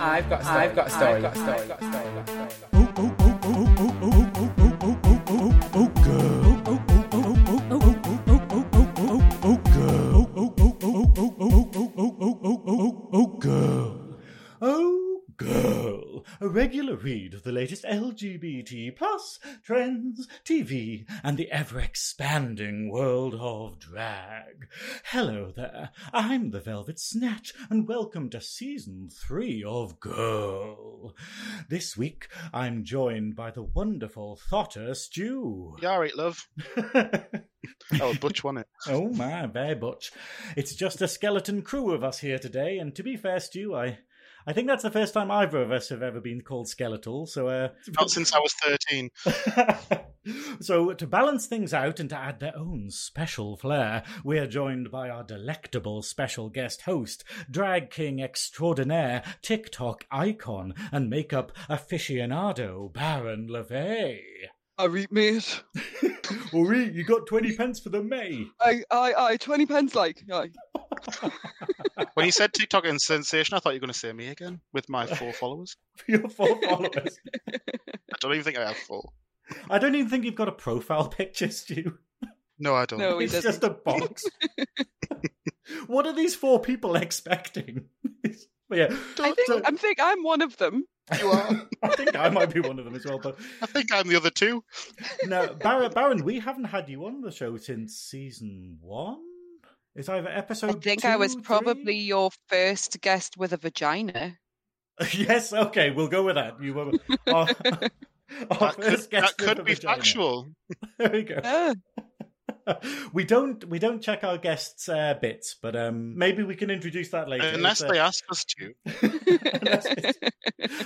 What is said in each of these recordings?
I've got, I've got a story. I've got a story. I've got a read the latest LGBT plus trends, TV, and the ever expanding world of drag. Hello there, I'm the Velvet Snatch, and welcome to season three of GURL. This week, I'm joined by the wonderful Thotter Stu. Yeah, all right, love. Oh, Butch won it. Oh my, very butch. It's just a skeleton crew of us here today, and to be fair, Stu, I, I think that's the first time either of us have ever been called skeletal. So, uh, Not since I was 13. so to balance things out and to add their own special flair, we are joined by our delectable special guest host, drag king extraordinaire, TikTok icon, and makeup aficionado, Baron LaVey. I read mate. Ori, you got twenty pence for the May. I, I, I, 20 pence, like. Aye. When you said TikTok and sensation, I thought you were going to say me again with my four followers. Your four followers. I don't even think I have four. I don't even think you've got a profile picture, Stu. No, I don't. No, it's doesn't. just a box. what are these four people expecting? But yeah, I think, so- I think I'm one of them. You are. I think I might be one of them as well. But I think I'm the other two. no, Baron, Baron, we haven't had you on the show since season one. It's either episode. I think I was two, probably three? your first guest with a vagina. yes. Okay, we'll go with that. You were our, our That could, guest that with could a be vagina. factual. There we go. Ah, we don't we don't check our guests' uh, bits, but um, maybe we can introduce that later. Unless uh, they ask us to.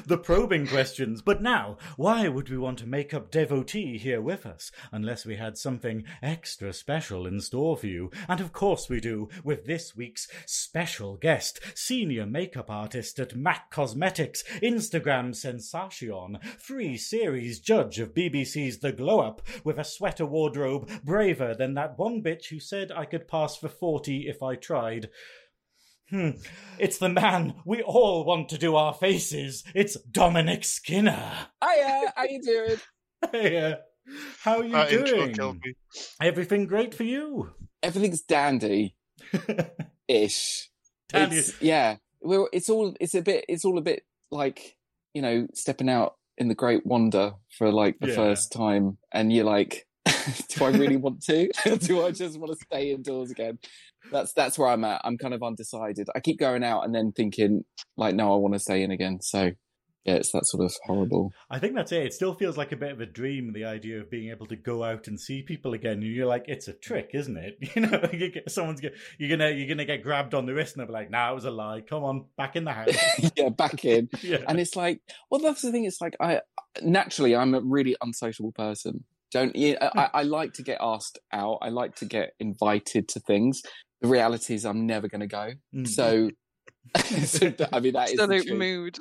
the probing questions. But now, why would we want a makeup devotee here with us unless we had something extra special in store for you? And of course we do, with this week's special guest, senior makeup artist at MAC Cosmetics, Instagram sensation, three series judge of BBC's The Glow Up, with a sweater wardrobe braver than that one bitch who said I could pass for 40 if I tried. Hmm. It's the man we all want to do our faces. It's Dominic Skinner. Hiya, how you doing? Hey, uh, how are you That doing? killed me. Everything great for you? Everything's dandy ish. Dandy. It's, yeah. Well, it's all it's a bit it's all a bit like, you know, stepping out in the great wonder for like the Yeah. first time and you're like do I really want to? do I just want to stay indoors again? That's that's where I'm at. I'm kind of undecided. I keep going out and then thinking like no, I want to stay in again. So yeah, it's that sort of horrible. I think that's it. It still feels like a bit of a dream, the idea of being able to go out and see people again. And you're like, it's a trick, isn't it? You know, you get, someone's get, you're gonna you're gonna get grabbed on the wrist and they'll be like, "Nah, it was a lie. Come on, back in the house." yeah, back in. yeah. and it's like well that's the thing it's like i naturally i'm a really unsociable person don't you I, I like to get asked out i like to get invited to things the reality is i'm never going to go Mm. so, so i mean that is the absolute truth. mood.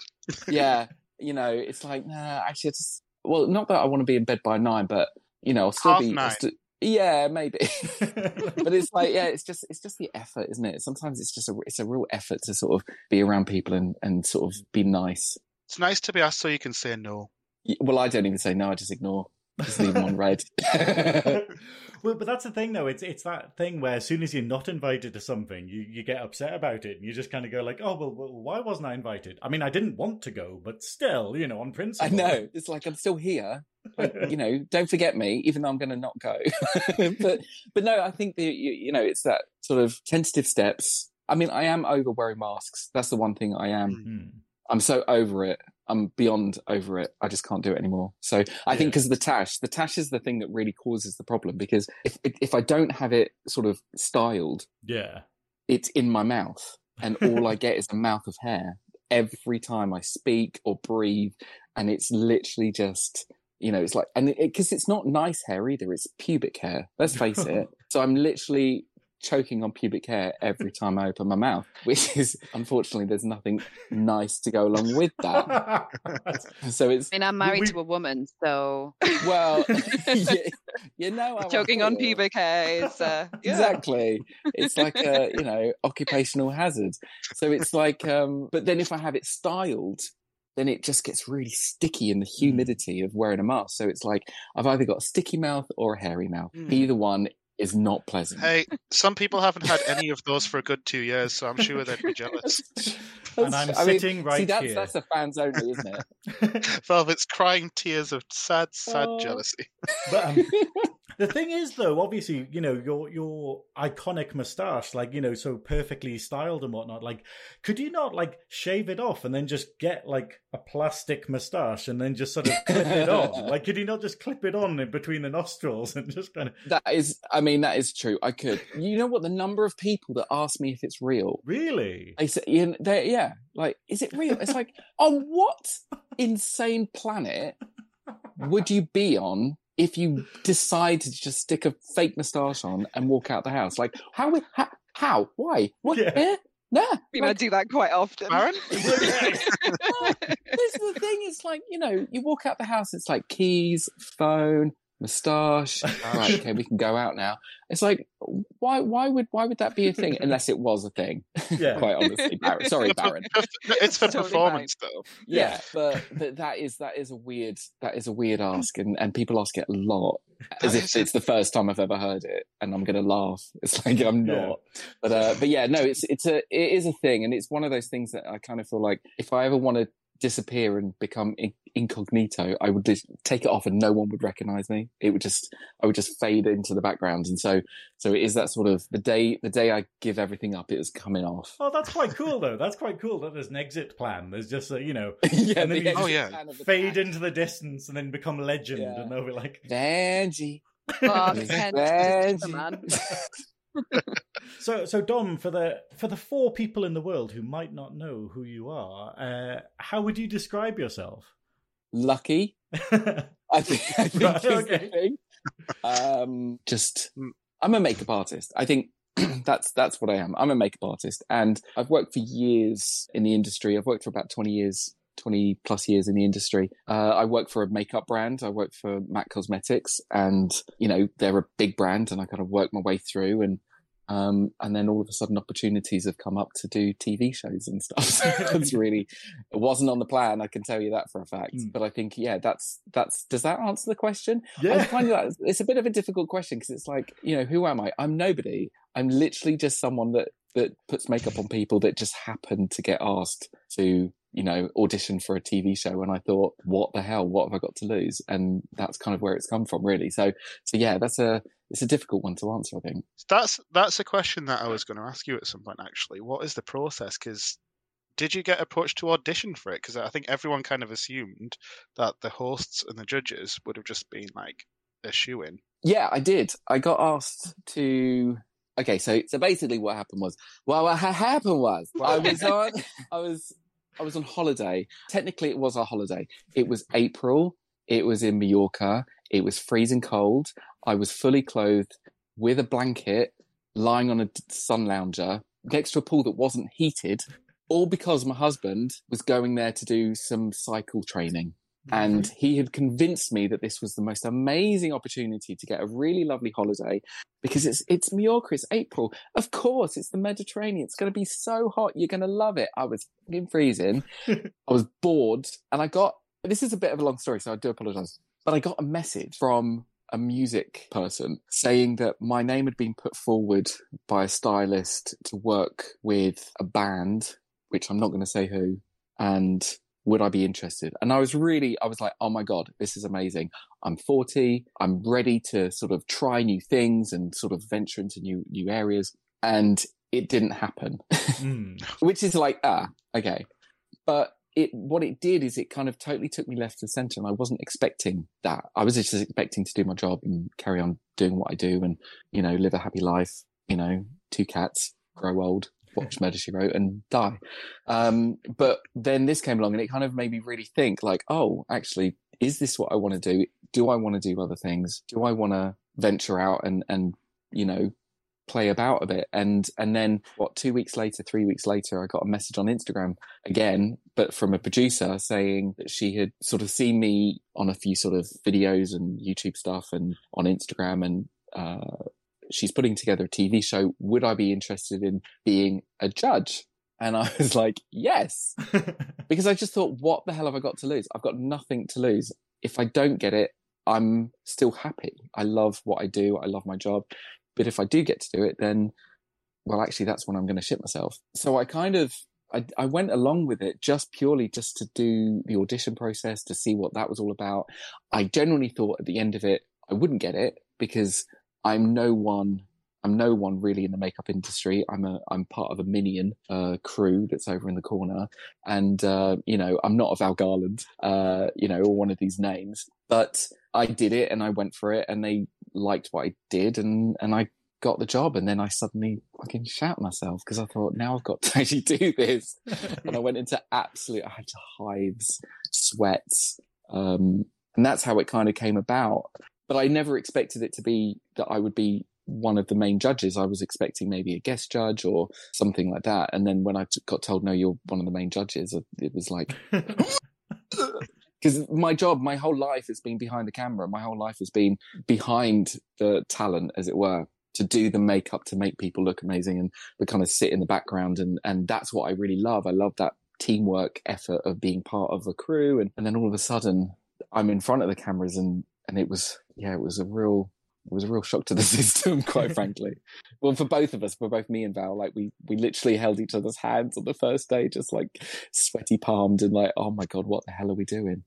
yeah you know it's like nah actually I just well not that i want to be in bed by nine but you know i'll still Half be I'll nine. yeah maybe but it's like yeah it's just it's just the effort isn't it sometimes it's just a it's a real effort to sort of be around people and and sort of be nice It's nice to be asked so you can say no. Well, I don't even say no. I just ignore. Just leave them on red. well, but that's the thing, though. It's it's that thing where as soon as you're not invited to something, you, you get upset about it, and you just kind of go like, "Oh, well, well, why wasn't I invited? I mean, I didn't want to go, but still, you know, on principle." I know. It's like I'm still here. Like, you know, don't forget me, even though I'm going to not go. but but no, I think the you, you know it's that sort of tentative steps. I mean, I am over wearing masks. That's the one thing I am. Hmm. I'm so over it. I'm beyond over it. I just can't do it anymore. So I think Yeah. because the tash, the tash is the thing that really causes the problem. Because if if I don't have it sort of styled, Yeah. it's in my mouth and all I get is a mouth of hair every time I speak or breathe. And it's literally just, you know, it's like, and because it's not nice hair either, it's pubic hair. Let's face it. So I'm literally choking on pubic hair every time I open my mouth, which is unfortunately there's nothing nice to go along with that. So it's I mean, I'm married we- to a woman, so well, you, you know, how I choking on feel. pubic hair is uh, yeah. Exactly. It's like a, you know, occupational hazard. So it's like, um, but then if I have it styled, then it just gets really sticky in the humidity of wearing a mask. So it's like I've either got a sticky mouth or a hairy mouth. Mm. Either one is not pleasant. Hey, some people haven't had any of those for a good two years, so I'm sure they'd be jealous. And I'm I mean, sitting right see, that's, here. that's a fans only, isn't it? Velvet's crying tears of sad, sad Oh. jealousy. But um, the thing is, though, obviously, you know, your your iconic moustache, like you know, so perfectly styled and whatnot. Like, could you not like shave it off and then just get like a plastic moustache and then just sort of clip it on? Like, could you not just clip it on in between the nostrils and just kind of that is, I mean, that is true. I could. You know what? The number of people that ask me if it's real. really? They say, you know, they, yeah, like, is it real? It's like, on what insane planet would you be on if you decide to just stick a fake moustache on and walk out the house? Like, how? How? how why? What? Yeah. Yeah. Nah. I mean, I like, do that quite often. Baron? no, this is the thing. It's like you know, you walk out the house. It's like keys, phone, moustache. right, okay, we can go out now. It's like, why? Why would? Why would that be a thing? Unless it was a thing. Yeah. Quite honestly, Baron. Sorry, Baron. It's for Totally performance, though. Yeah, but, but that is that is a weird that is a weird ask, and, and people ask it a lot as if it's the first time I've ever heard it, and I'm going to laugh. It's like I'm Yeah. not, but uh, but yeah, no, it's it's a it is a thing, and it's one of those things that I kind of feel like if I ever want to disappear and become incognito, I would just take it off, and no one would recognize me. It would just I would just fade into the background, and so so it is that sort of the day the day I give everything up, it is coming off. Oh, that's quite cool, though. That's quite cool that there's an exit plan. There's just a, you know, yeah, And then the you just- Oh, yeah. plan the fade into the distance and then become a legend, Yeah. and they'll be like, Vanjie. Oh, Vanjie. Kent, this is the man. So, so Dom, for the for the four people in the world who might not know who you are, uh, how would you describe yourself? Lucky. I think, I think Right, is the okay. thing. Um, just, Mm. I'm a makeup artist. I think that's that's what I am. I'm a makeup artist, and I've worked for years in the industry. I've worked for about 20 years. 20 plus years in the industry. Uh, I work for a makeup brand. I work for MAC Cosmetics and, you know, they're a big brand and I kind of work my way through and, um, and then all of a sudden opportunities have come up to do TV shows and stuff. So it's really, it wasn't on the plan. I can tell you that for a fact. Mm. But I think, yeah, that's, that's, does that answer the question? I yeah, find that it's a bit of a difficult question because it's like, you know, who am I? I'm nobody. I'm literally just someone that, that puts makeup on people that just happen to get asked to, you know, audition for a TV show. And I thought, what the hell? What have I got to lose? And that's kind of where it's come from, really. So, so yeah, that's a, it's a difficult one to answer, I think. That's that's a question that I was going to ask you at some point. Actually, what is the process? Because did you get approached to audition for it? Because I think everyone kind of assumed that the hosts and the judges would have just been like a shoe in. Yeah, I did. I got asked to. Okay, so so basically, what happened was, well, what happened was, I was on, I was, I was on holiday. Technically, it was a holiday. It was April. It was in Mallorca. It was freezing cold. I was fully clothed with a blanket, lying on a sun lounger next to a pool that wasn't heated, all because my husband was going there to do some cycle training Mm-hmm. and he had convinced me that this was the most amazing opportunity to get a really lovely holiday because it's it's Mallorca, it's April. Of course, it's the Mediterranean. It's going to be so hot. You're going to love it. I was fucking freezing. I was bored, and I got. This is a bit of a long story, so I do apologize. But I got a message from a music person saying that my name had been put forward by a stylist to work with a band, which I'm not going to say who, and would I be interested? And I was really, I was like, oh my God, this is amazing. I'm 40. I'm ready to sort of try new things and sort of venture into new, new areas. And it didn't happen, Mm. which is like, ah, okay. But it, what it did is it kind of totally took me left to center and I wasn't expecting that. I was just expecting to do my job and carry on doing what I do and, you know, live a happy life, you know, two cats, grow old, watch Murder She Wrote and die. Um, but then this came along and it kind of made me really think like, oh, actually, is this what I want to do? Do I want to do other things? Do I want to venture out and, and, you know, play about a bit and and then what two weeks later three weeks later i got a message on instagram again but from a producer saying that she had sort of seen me on a few sort of videos and youtube stuff and on instagram and uh, she's putting together a tv show would i be interested in being a judge? And i was like yes. Because i just thought what the hell have i got to lose? I've got nothing to lose. If i don't get it i'm still happy. I love what i do. I love my job. But if I do get to do it, then, well, actually, that's when I'm going to shit myself. So I kind of, I, I went along with it just purely just to do the audition process to see what that was all about. I generally thought at the end of it, I wouldn't get it because I'm no one I'm no one really in the makeup industry. I'm a I'm part of a minion uh, crew that's over in the corner, and uh, you know I'm not a Val Garland, uh, you know, or one of these names. But I did it, and I went for it, and they liked what I did, and and I got the job, and then I suddenly fucking shout myself because I thought now I've got to actually do this, and I went into absolute I had hives, sweats, um, and that's how it kind of came about. But I never expected it to be that I would be one of the main judges. I was expecting maybe a guest judge or something like that. And then when I got told, no, you're one of the main judges, it was like, because my job, my whole life has been behind the camera. My whole life has been behind the talent, as it were, to do the makeup, to make people look amazing and to kind of sit in the background. And, and that's what I really love. I love that teamwork effort of being part of a crew. And, and then all of a sudden I'm in front of the cameras and, and it was, yeah, it was a real, it was a real shock to the system, quite frankly. Well, for both of us, for both me and Val, like we we literally held each other's hands on the first day, just like sweaty palmed and like, oh my god, what the hell are we doing?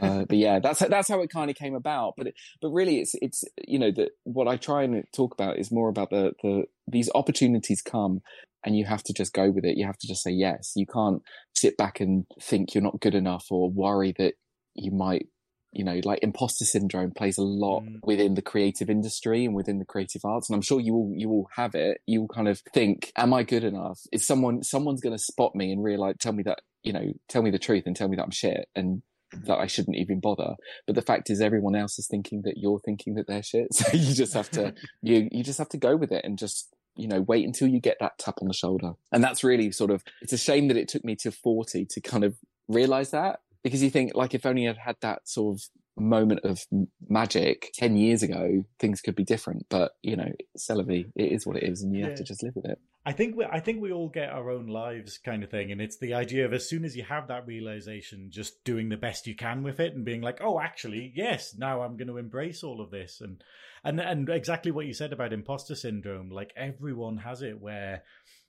Uh, but yeah, that's that's how it kind of came about. But it, but really, it's it's you know that what I try and talk about is more about the the these opportunities come and you have to just go with it. You have to just say yes. You can't sit back and think you're not good enough or worry that you might you know, like imposter syndrome plays a lot mm. within the creative industry and within the creative arts. And I'm sure you will, you will have it. You will kind of think, am I good enough? Is someone, someone's going to spot me and realize, tell me that, you know, tell me the truth and tell me that I'm shit and that I shouldn't even bother. But the fact is everyone else is thinking that you're thinking that they're shit. So you just have to, you, you just have to go with it and just, you know, wait until you get that tap on the shoulder. And that's really sort of, it's a shame that it took me to 40 to kind of realize that because you think like if only I'd had that sort of moment of magic 10 years ago things could be different. But you know celebi it is what it is and you yeah. have to just live with it. I think we i think we all get our own lives kind of thing and it's the idea of as soon as you have that realization just doing the best you can with it and being like oh actually yes now i'm going to embrace all of this. And and and exactly what you said about imposter syndrome like everyone has it where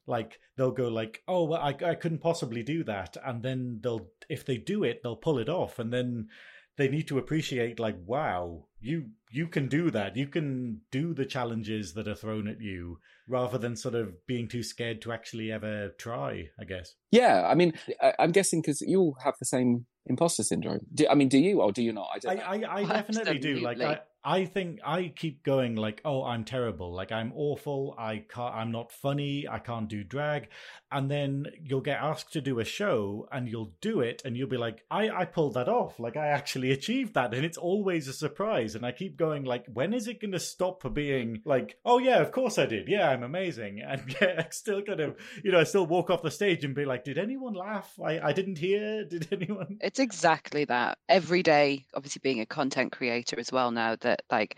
like they'll go like oh well, I, I couldn't possibly do that. And then they'll if they do it they'll pull it off. And then they need to appreciate like wow you you can do that. You can do the challenges that are thrown at you rather than sort of being too scared to actually ever try i guess. Yeah i mean I, am guessing because you have the same imposter syndrome. Do, i mean do you? Or do you not? I, I, I, I definitely do. Like I, think I keep going like, oh, I'm terrible. Like I'm awful. I can't, I'm not funny. I can't do drag. And then you'll get asked to do a show and you'll do it and you'll be like, I, I pulled that off. Like I actually achieved that. And it's always a surprise. And I keep going like, when is it going to stop being like, oh yeah, of course I did. Yeah, I'm amazing. And yeah, i still kind of, you know, I still walk off the stage and be like, did anyone laugh? I, I didn't hear. Did anyone? It's exactly that. Every day, obviously being a content creator as well now that like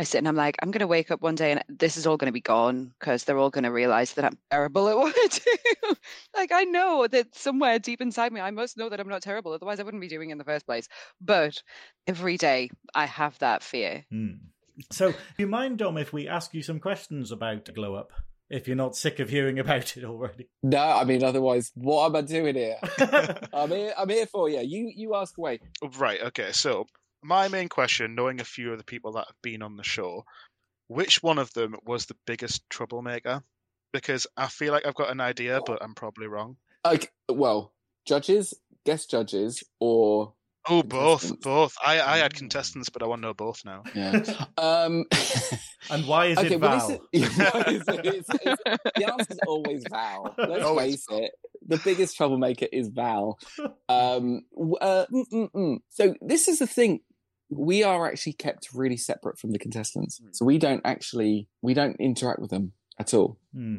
I sit and I'm like, I'm going to wake up one day and this is all going to be gone because they're all going to realize that I'm terrible at what I do. like, I know that somewhere deep inside me, I must know that I'm not terrible. Otherwise, I wouldn't be doing it in the first place. But every day, I have that fear. Hmm. So, do you mind, Dom, if we ask you some questions about Glow Up? If you're not sick of hearing about it already. No, I mean, otherwise, what am I doing here? I'm here. I'm here for you. You, you ask away. Right. Okay. So, my main question, knowing a few of the people that have been on the show, which one of them was the biggest troublemaker? Because I feel like I've got an idea, but I'm probably wrong. Okay, well, judges, guest judges, or oh, both, both. I I had contestants, but I want to know both now. Yeah. um, and why is okay, it Val? Well, is it, it's, it's, the answer is always Val. Let's always. face it. The biggest troublemaker is Val. Um, uh, mm, mm, mm. So this is the thing we are actually kept really separate from the contestants. So we don't actually we don't interact with them at all. Hmm.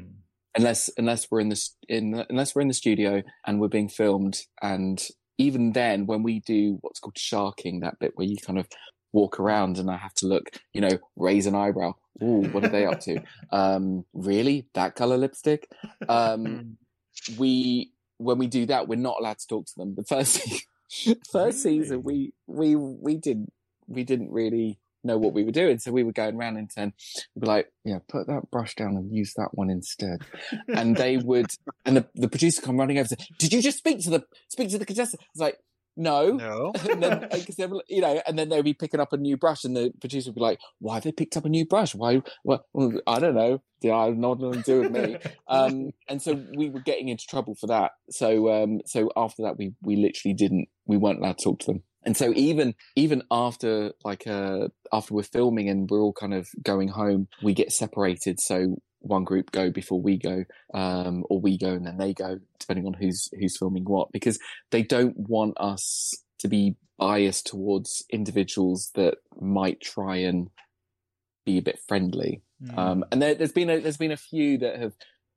unless unless we're in the in unless we're in the studio and we're being filmed. And even then when we do what's called sharking that bit where you kind of walk around and I have to look you know raise an eyebrow. Ooh what are they up to? Um really? That color lipstick? Um we when we do that we're not allowed to talk to them. The first first season we we we didn't we didn't really know what we were doing. So we were going around and then we'd be like yeah put that brush down and use that one instead. And they would and the, the producer come running over and say did you just speak to the speak to the contestant? I was like no. No. and then were, you know and then they'd be picking up a new brush and the producer would be like why have they picked up a new brush? Why well, well i don't know. Yeah i have nothing to do with me. Um and so we were getting into trouble for that. So um so after that we we literally didn't we weren't allowed to talk to them and so even even after like uh after we're filming and we're all kind of going home we get separated so one group go before we go um or we go and then they go depending on who's who's filming what because they don't want us to be biased towards individuals that might try and be a bit friendly Hmm. um, and there, there's been a there's been a few that have,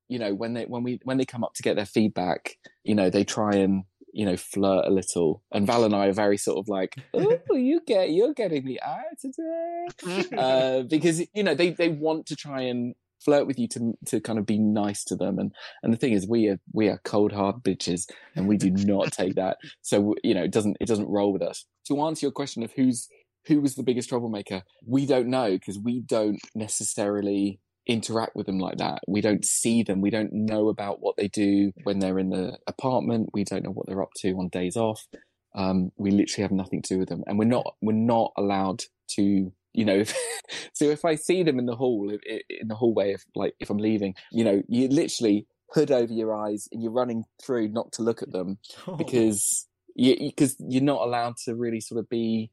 you know, when they when we when they come up to get their feedback, you know, they try and you know flirt a little. And Val and I are very sort of like, oh, you get you're getting the eye today, uh, because you know they they want to try and flirt with you to to kind of be nice to them. And and the thing is, we are we are cold hard bitches, and we do not take that. So you know, it doesn't it doesn't roll with us. To answer your question of who's who was the biggest troublemaker? We don't know because we don't necessarily interact with them like that. We don't see them. We don't know about what they do when they're in the apartment. We don't know what they're up to on days off. Um, we literally have nothing to do with them, and we're not we're not allowed to. You know, so if I see them in the hall, in the hallway, if like if I'm leaving, you know, you literally hood over your eyes and you're running through not to look at them Oh. because you because you're not allowed to really sort of be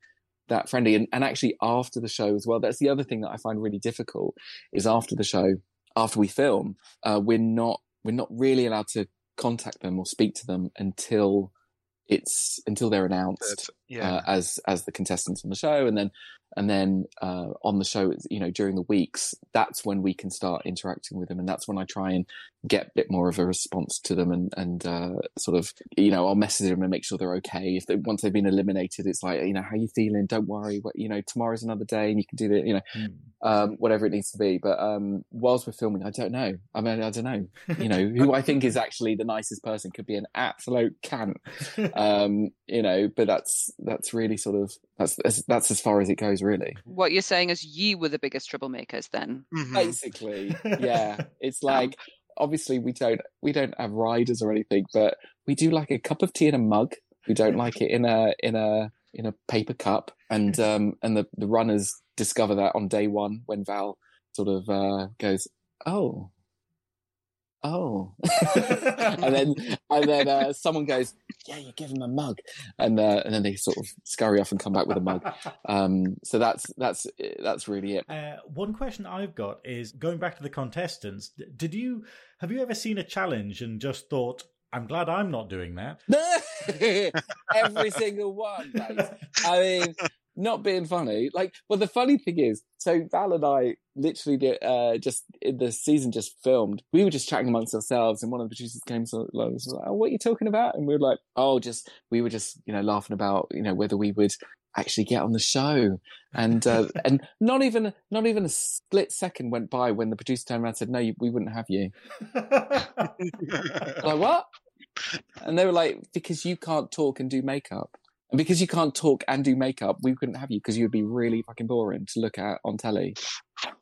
that friendly and, and actually after the show as well that's the other thing that i find really difficult is after the show after we film uh, we're not we're not really allowed to contact them or speak to them until it's until they're announced yeah. uh, as as the contestants on the show. And then and then uh, on the show you know during the weeks that's when we can start interacting with them. And that's when i try and get a bit more of a response to them and and uh, sort of you know i'll message them and make sure they're okay. If they once they've been eliminated it's like you know how you feeling? Don't worry. What you know tomorrow's another day and you can do the you know Hmm. um whatever it needs to be. But um whilst we're filming i don't know. I mean i don't know. You know who i think is actually the nicest person could be an absolute cant um you know but that's that's really sort of that's that's, that's as far as it goes really. What you're saying is you were the biggest troublemakers then. Mhm. basically. Yeah. It's like obviously we don't we don't have riders or anything but we do like a cup of tea in a mug. We don't like it in a in a in a paper cup. And um and the the runners discover that on day one when val sort of uh goes oh oh and then and then uh, someone goes yeah you give him a mug and uh, and then they sort of scurry off and come back with a mug um so that's that's that's really it Uh, one question I've got is going back to the contestants. Did you have you ever seen a challenge and just thought, "I'm glad I'm not doing that"? Every single one. Mate. I mean, not being funny. Like, well, the funny thing is, so Val and I literally did, uh, just in the season just filmed. We were just chatting amongst ourselves, and one of the producers came to was like, oh, "What are you talking about?" And we were like, "Oh, just we were just you know laughing about you know whether we would." actually get on the show and uh, and not even not even a split second went by when the producer turned around and said no you, we wouldn't have you like what and they were like because you can't talk and do makeup and because you can't talk and do makeup we couldn't have you because you would be really fucking boring to look at on telly.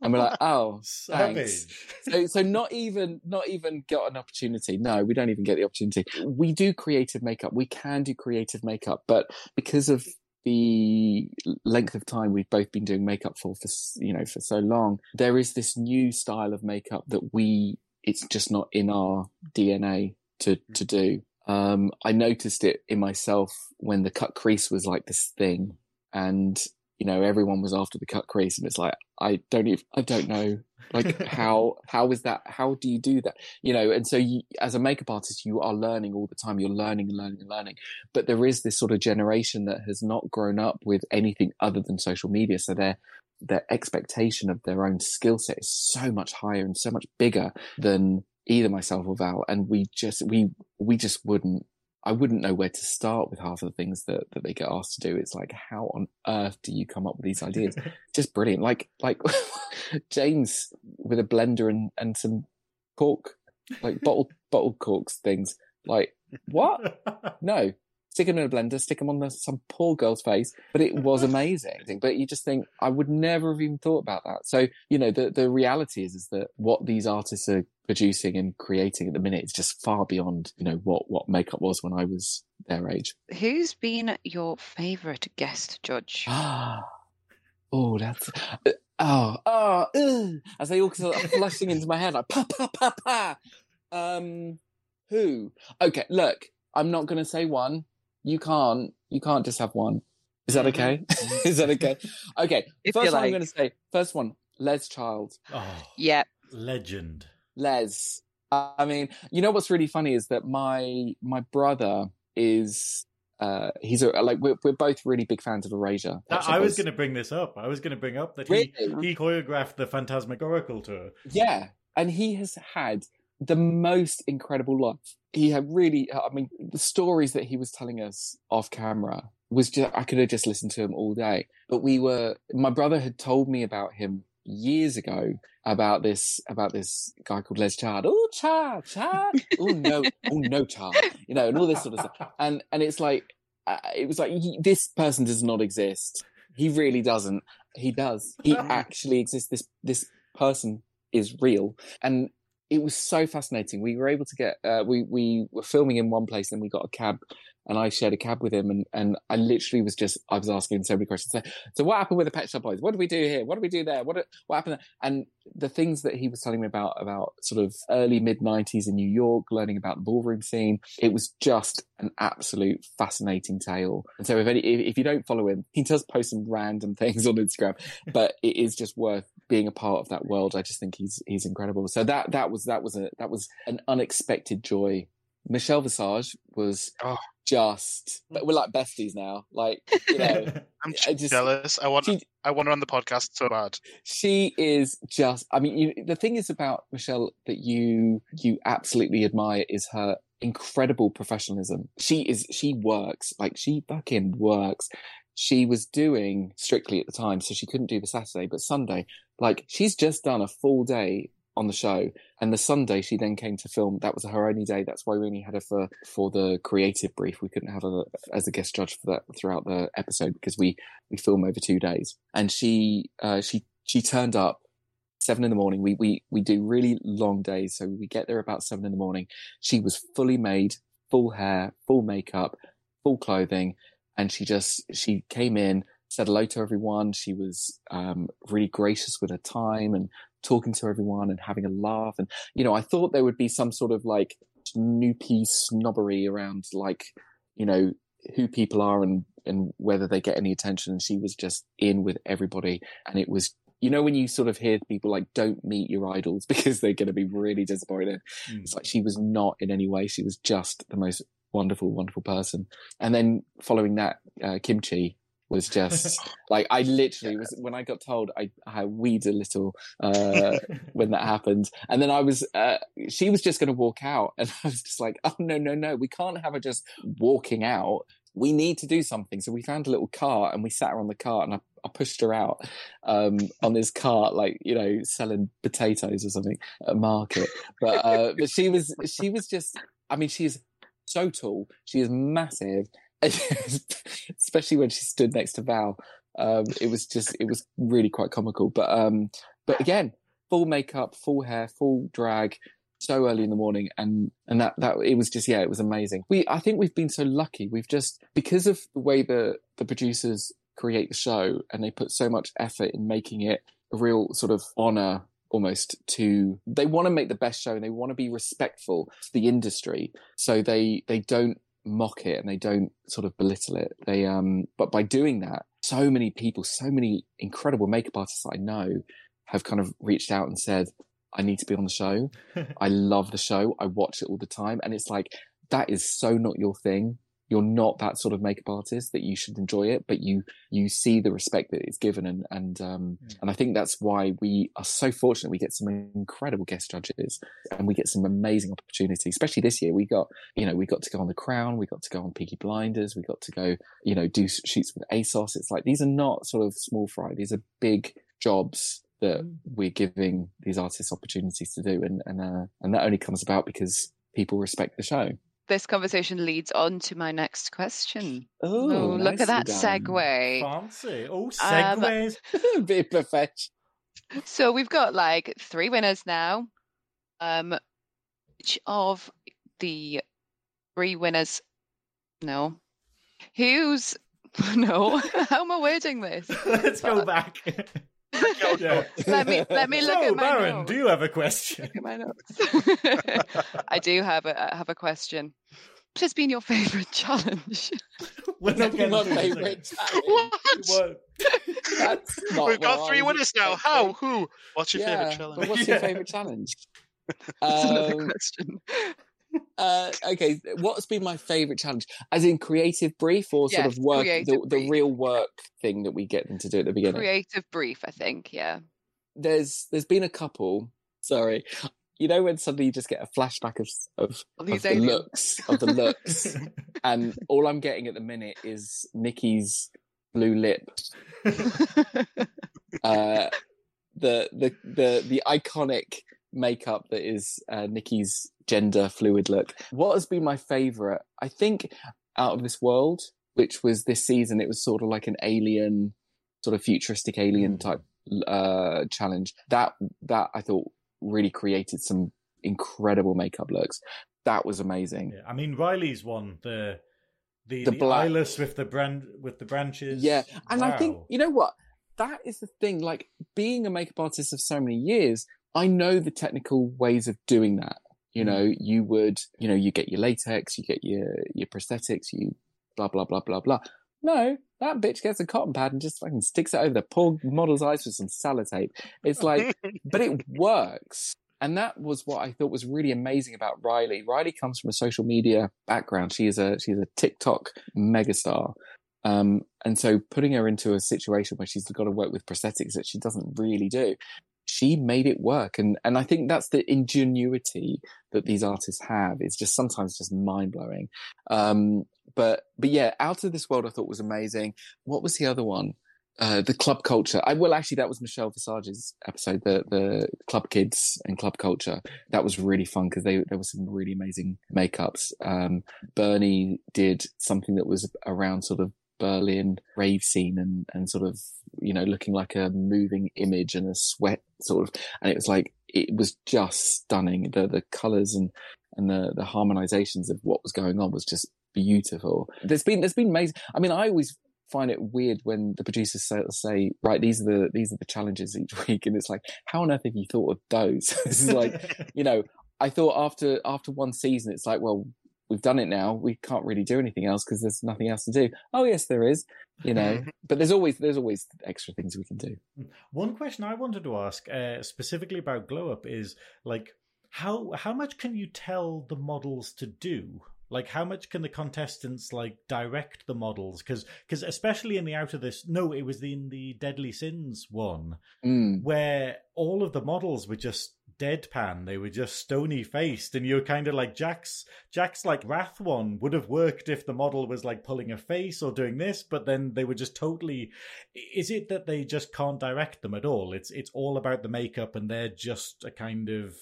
And we're like oh Thanks. So so not even not even got an opportunity. No we don't even get the opportunity. We do creative makeup. We can do creative makeup but because of the length of time we've both been doing makeup for for you know for so long there is this new style of makeup that we it's just not in our dna to to mm. do um i noticed it in myself when the cut crease was like this thing and you know everyone was after the cut crease and it's like i don't even i don't know Like how how is that? How do you do that? You know, and so you, as a makeup artist, you are learning all the time. You're learning and learning and learning. But there is this sort of generation that has not grown up with anything other than social media, so their their expectation of their own skill set is so much higher and so much bigger than either myself or Val. And we just we we just wouldn't I wouldn't know where to start with half of the things that, that they get asked to do. It's like, how on earth do you come up with these ideas? Just brilliant. Like, like James with a blender and, and some cork, like bottle, bottle corks things. Like, what? No, stick them in a blender, stick them on the, some poor girl's face. But it was amazing. But you just think, I would never have even thought about that. So, you know, the, the reality is, is that what these artists are producing and creating at the minute is just far beyond, you know, what, what makeup was when I was their age. Who's been your favourite guest judge? oh, that's, oh, oh, ugh, as they all sort of flushing into my head, like, pa, pa, pa, pa. Um, who? Okay, look, I'm not going to say one. You can't, you can't just have one. Is that okay? Is that okay? Okay. If first you one I'm going to say, first one, Les Child. Oh, Yeah. legend. Les. I mean, you know what's really funny is that my my brother is uh he's a like we're we're both really big fans of Erasure. I, I was going to bring this up. I was going to bring up that he, Really? he choreographed the Phantasmagorical tour. Yeah, and he has had the most incredible life. He had really, I mean, the stories that he was telling us off camera was just, I could have just listened to him all day. But we were, my brother had told me about him years ago about this, about this guy called Les Chard. Oh, Chard, Chard. Oh, no, oh, no, Chard. You know, and all this sort of stuff. And, and it's like, uh, it was like, he, this person does not exist. He really doesn't. He does. He actually exists. This, this person is real. And it was so fascinating. We were able to get, uh, we, we were filming in one place and we got a cab and I shared a cab with him and, and I literally was just, I was asking so many questions. So, so what happened with the Pet Shop Boys? What did we do here? What did we do there? What, what happened? there? And the things that he was telling me about, about sort of early mid nineties in New York, learning about the ballroom scene, it was just an absolute fascinating tale. And so if any, if, if you don't follow him, he does post some random things on Instagram, but it is just worth being a part of that world. I just think he's, he's incredible. So that, that was, that was a, that was an unexpected joy. Michelle Visage was Oh. just, but we're like besties now. Like, you know, I'm I just- jealous. I want she, I want her on the podcast so bad. she is just i mean you, the thing is about michelle that you you absolutely admire is her incredible professionalism she is she works like she fucking works she was doing strictly at the time so she couldn't do the saturday but sunday like she's just done a full day on the show and the sunday she then came to film that was her only day. That's why we only had her for for the creative brief. We couldn't have her as a guest judge for that throughout the episode because we we film over two days. And she uh she she turned up seven in the morning. We we we do really long days so we get there about seven in the morning. She was fully made full hair full makeup full clothing and she just she came in said hello to everyone. She was um really gracious with her time and talking to everyone and having a laugh. And you know i thought there would be some sort of like snoopy snobbery around like you know who people are and and whether they get any attention. And she was just in with everybody. And it was you know when you sort of hear people like don't meet your idols because they're going to be really disappointed? Mm. it's like she was not in any way. She was just the most wonderful wonderful person. And then following that uh, Kim Chi was just like I literally was when I got told I I weed a little uh when that happened. And then I was uh she was just going to walk out. And I was just like oh no no no we can't have her just walking out. We need to do something. So we found a little cart and we sat her on the cart and I, I pushed her out um on this cart like you know selling potatoes or something at a market. But uh but she was she was just I mean she is so tall she is massive especially when she stood next to Val. Um, it was just, it was really quite comical. But, um, but again, full makeup, full hair, full drag, so early in the morning, and and that that it was just, yeah, it was amazing. We, I think we've been so lucky. We've just because of the way the the producers create the show, and they put so much effort in making it a real sort of honor almost to they want to make the best show and they want to be respectful to the industry so they they don't mock it and they don't sort of belittle it. They, um, but by doing that, so many people, so many incredible makeup artists I know have kind of reached out and said, I need to be on the show. I love the show. I watch it all the time. And it's like, that is so not your thing. You're not that sort of makeup artist that you should enjoy it, but you, you see the respect that it's given. And, and, um, Mm. and I think that's why we are so fortunate. We get some incredible guest judges and we get some amazing opportunities, especially this year. We got, you know, we got to go on The Crown. We got to go on Peaky Blinders. We got to go, you know, do shoots with ASOS. It's like, these are not sort of small fry. These are big jobs that we're giving these artists opportunities to do. And, and, uh, and that only comes about because people respect the show. This conversation leads on to my next question. Oh, Oh, look at that done. segue. Fancy. Oh, Um, segues. Bit perfect. So we've got like three winners now. Um, which of the three winners? No. Who's no? How am I wording this? Let's go back. Yeah. Let me let me look so, at my Baron, notes. do you have a question? Look at my notes. I do have a I have a question. What has been your favourite challenge? We're not getting My favourite challenge. What? That's not We've got three winners now. How? Who? What's your yeah, favorite challenge? what's your favorite challenge? That's another Um, question. Uh, okay, what's been my favorite challenge? As in creative brief or sort of work, the, the real work thing that we get them to do at the beginning? Creative brief, I think. Yeah. There's there's been a couple. Sorry, you know when suddenly you just get a flashback of of, of the looks of the looks, and all I'm getting at the minute is Nikki's blue lip uh, the the the the iconic makeup that is uh, Nikki's gender fluid look. What has been my favorite? I think out of this world, which was this season, it was sort of like an alien, sort of futuristic alien Mm. type uh, challenge. That that I thought really created some incredible makeup looks. That was amazing. Yeah, I mean Riley's one, the the, The the, eyeless with the brand with the branches. Yeah, and I think you know what that is the thing. Like being a makeup artist of so many years, I know the technical ways of doing that. You Mm. know, you would, you know, you get your latex, you get your your prosthetics, you blah blah blah blah blah. No, that bitch gets a cotton pad and just fucking sticks it over the poor model's eyes with some sellotape. It's like, but it works. And that was what I thought was really amazing about Riley. Riley comes from a social media background. She is a she's a TikTok megastar. Um, and so putting her into a situation where she's got to work with prosthetics that she doesn't really do, she made it work. And and I think that's the ingenuity that these artists have. It's just sometimes just mind blowing. Um, but but yeah, out of this world, I thought was amazing. What was the other one? Uh, the club culture. I well, actually, that was Michelle Visage's episode, the the club kids and club culture. That was really fun because they there were some really amazing makeups. Um, Bernie did something that was around sort of Berlin rave scene and and sort of you know looking like a moving image and a sweat sort of, and it was like it was just stunning. The the colors and and the the harmonizations of what was going on was just beautiful. There's been there's been amazing. I mean, I always find it weird when the producers say, say, right, these are the these are the challenges each week, and it's like, how on earth have you thought of those? this is like, you know, I thought after after one season, it's like, well, we've done it now. We can't really do anything else because there's nothing else to do. Oh yes, there is, you know, but there's always there's always extra things we can do. One question I wanted to ask uh, specifically about Glow Up is like how how much can you tell the models to do? Like how much can the contestants like direct the models? Because because especially in the out of this no, it was the, in the Deadly Sins one Mm. where all of the models were just deadpan. They were just stony faced, and you're kind of like Jack's. Jack's like Wrath one would have worked if the model was like pulling a face or doing this, but then they were just totally. Is it that they just can't direct them at all? It's it's all about the makeup, and they're just a kind of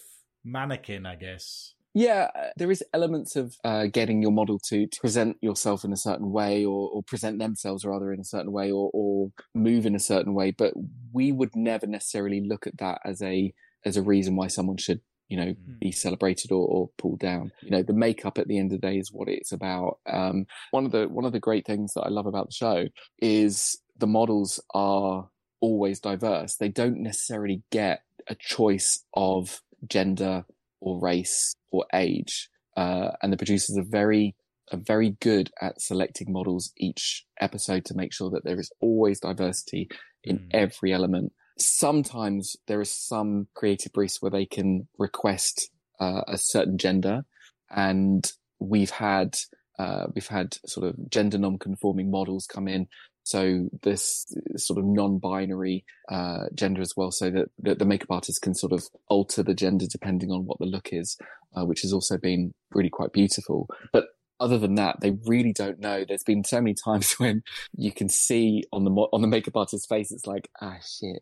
mannequin, I guess. Yeah, uh, there is elements of uh, getting your model to, to present yourself in a certain way, or, or present themselves rather in a certain way, or, or move in a certain way. But we would never necessarily look at that as a as a reason why someone should, you know, Mm. be celebrated or, or pulled down. You know, the makeup at the end of the day is what it's about. Um, one of the one of the great things that I love about the show is the models are always diverse. They don't necessarily get a choice of gender or race or age. Uh, and the producers are very, are very good at selecting models each episode to make sure that there is always diversity in Mm. every element sometimes there is some creative briefs where they can request uh, a certain gender, and we've had uh, we've had sort of gender non-conforming models come in. So this sort of non-binary uh, gender as well, so that, that the makeup artist can sort of alter the gender depending on what the look is, uh, which has also been really quite beautiful. But other than that, they really don't know. There's been so many times when you can see on the on the makeup artist's face, it's like, ah, shit.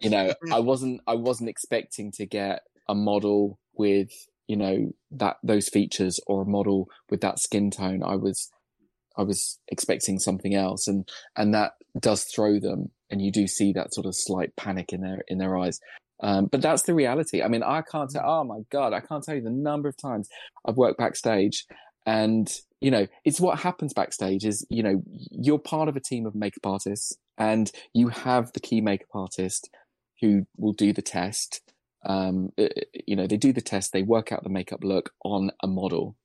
you know, I wasn't I wasn't expecting to get a model with you know that those features or a model with that skin tone. I was I was expecting something else, and and that does throw them, and you do see that sort of slight panic in their in their eyes. Um, but that's the reality. I mean, I can't tell. Oh my god, I can't tell you the number of times I've worked backstage and, you know, it's what happens backstage is, you know, you're part of a team of makeup artists and you have the key makeup artist who will do the test. Um, you know, they do the test, they work out the makeup look on a model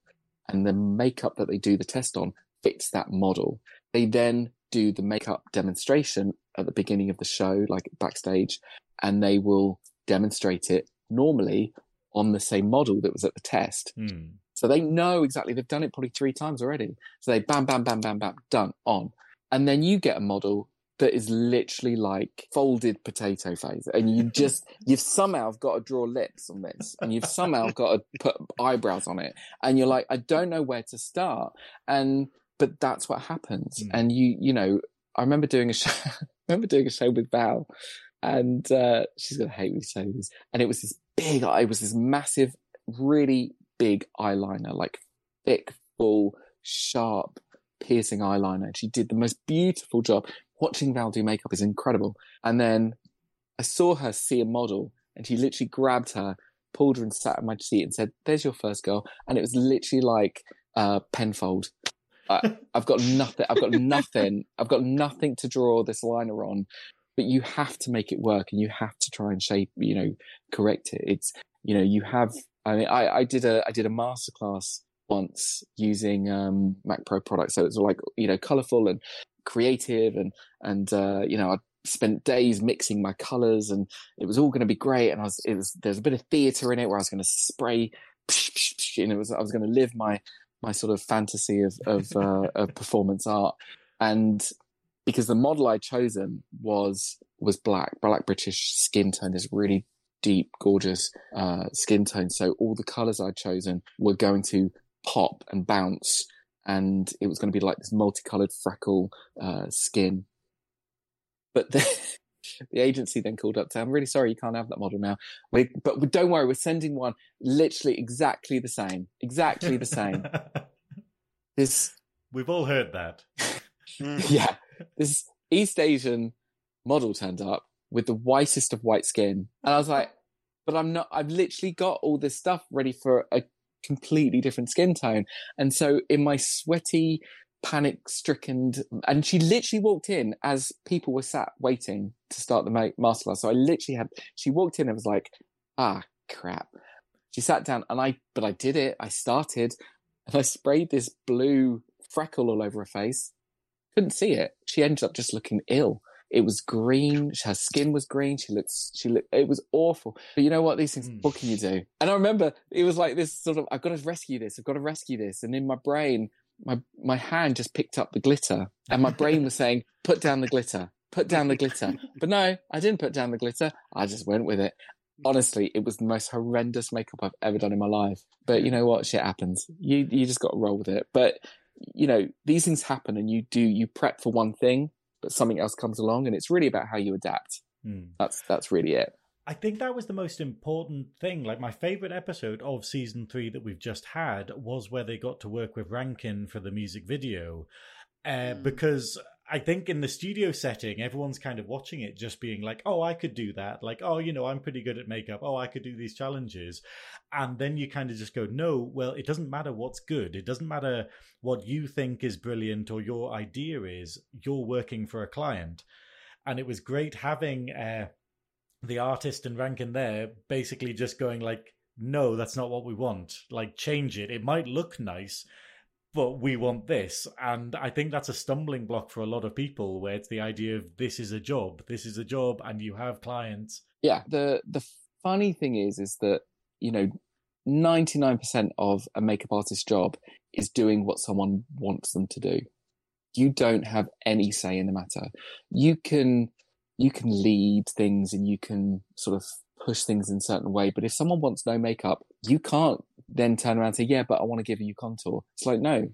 and the makeup that they do the test on fits that model. They then do the makeup demonstration at the beginning of the show, like backstage, and they will demonstrate it normally on the same model that was at the test. Hmm. So they know exactly, they've done it probably three times already. So they bam, bam, bam, bam, bam, done, on. And then you get a model that is literally like folded potato face. And you just, you've somehow got to draw lips on this and you've somehow got to put eyebrows on it. And you're like, I don't know where to start. And, but that's what happens. Mm. And you, you know, I remember doing a show, I remember doing a show with Val and, uh, she's going to hate me saying this. And it was this big, it was this massive, really big eyeliner, like thick, full, sharp, piercing eyeliner. And she did the most beautiful job. Watching Val do makeup is incredible. And then I saw her see a model and she literally grabbed her, pulled her and sat in my seat and said, There's your first girl. And it was literally like uh, Penfold. I, I've got nothing. I've got nothing. I've got nothing to draw this liner on. But you have to make it work, and you have to try and shape, you know, correct it. It's, you know, you have I mean, I, I did a I did a masterclass once using um, Mac Pro products, so it's like you know colorful and creative, and and uh, you know I spent days mixing my colors, and it was all going to be great. And I was it was there's a bit of theater in it where I was going to spray, and it was I was going to live my my sort of fantasy of of, uh, of performance art, and because the model I'd chosen was was black, black British skin tone, this really deep, gorgeous uh, skin tone. So all the colors I'd chosen were going to pop and bounce, and it was going to be like this multicolored freckle uh, skin. But the, the agency then called up to, I'm really sorry, you can't have that model now. We, but don't worry, we're sending one literally exactly the same, exactly the same. this We've all heard that. Hmm. yeah, this East Asian model turned up with the whitest of white skin. And I was like, but I'm not, I've literally got all this stuff ready for a completely different skin tone. And so in my sweaty, panic stricken, and she literally walked in as people were sat waiting to start the masterclass. So I literally had, she walked in and was like, ah, crap. She sat down and I, but I did it. I started and I sprayed this blue freckle all over her face. Couldn't see it. She ended up just looking ill. It was green. Her skin was green. She looked, she looked, it was awful. But you know what? These things, mm. what can you do? And I remember it was like this sort of, I've got to rescue this. I've got to rescue this. And in my brain, my, my hand just picked up the glitter and my brain was saying, put down the glitter, put down the glitter. But no, I didn't put down the glitter. I just went with it. Honestly, it was the most horrendous makeup I've ever done in my life. But you know what? Shit happens. You, you just got to roll with it. But you know, these things happen and you do, you prep for one thing but something else comes along, and it's really about how you adapt. Mm. That's that's really it. I think that was the most important thing. Like my favorite episode of season three that we've just had was where they got to work with Rankin for the music video, uh, mm. because I think in the studio setting, everyone's kind of watching it, just being like, "Oh, I could do that." Like, "Oh, you know, I'm pretty good at makeup. Oh, I could do these challenges," and then you kind of just go, "No, well, it doesn't matter what's good. It doesn't matter what you think is brilliant or your idea is. You're working for a client." And it was great having uh, the artist and Rankin there, basically just going like, "No, that's not what we want. Like, change it. It might look nice." but we want this. And I think that's a stumbling block for a lot of people where it's the idea of this is a job, this is a job, and you have clients. Yeah. The the funny thing is, is that you know, ninety nine percent of a makeup artist's job is doing what someone wants them to do. You don't have any say in the matter. You can you can lead things and you can sort of push things in a certain way. But if someone wants no makeup, you can't then turn around and say, yeah, but I want to give you contour. It's like, no,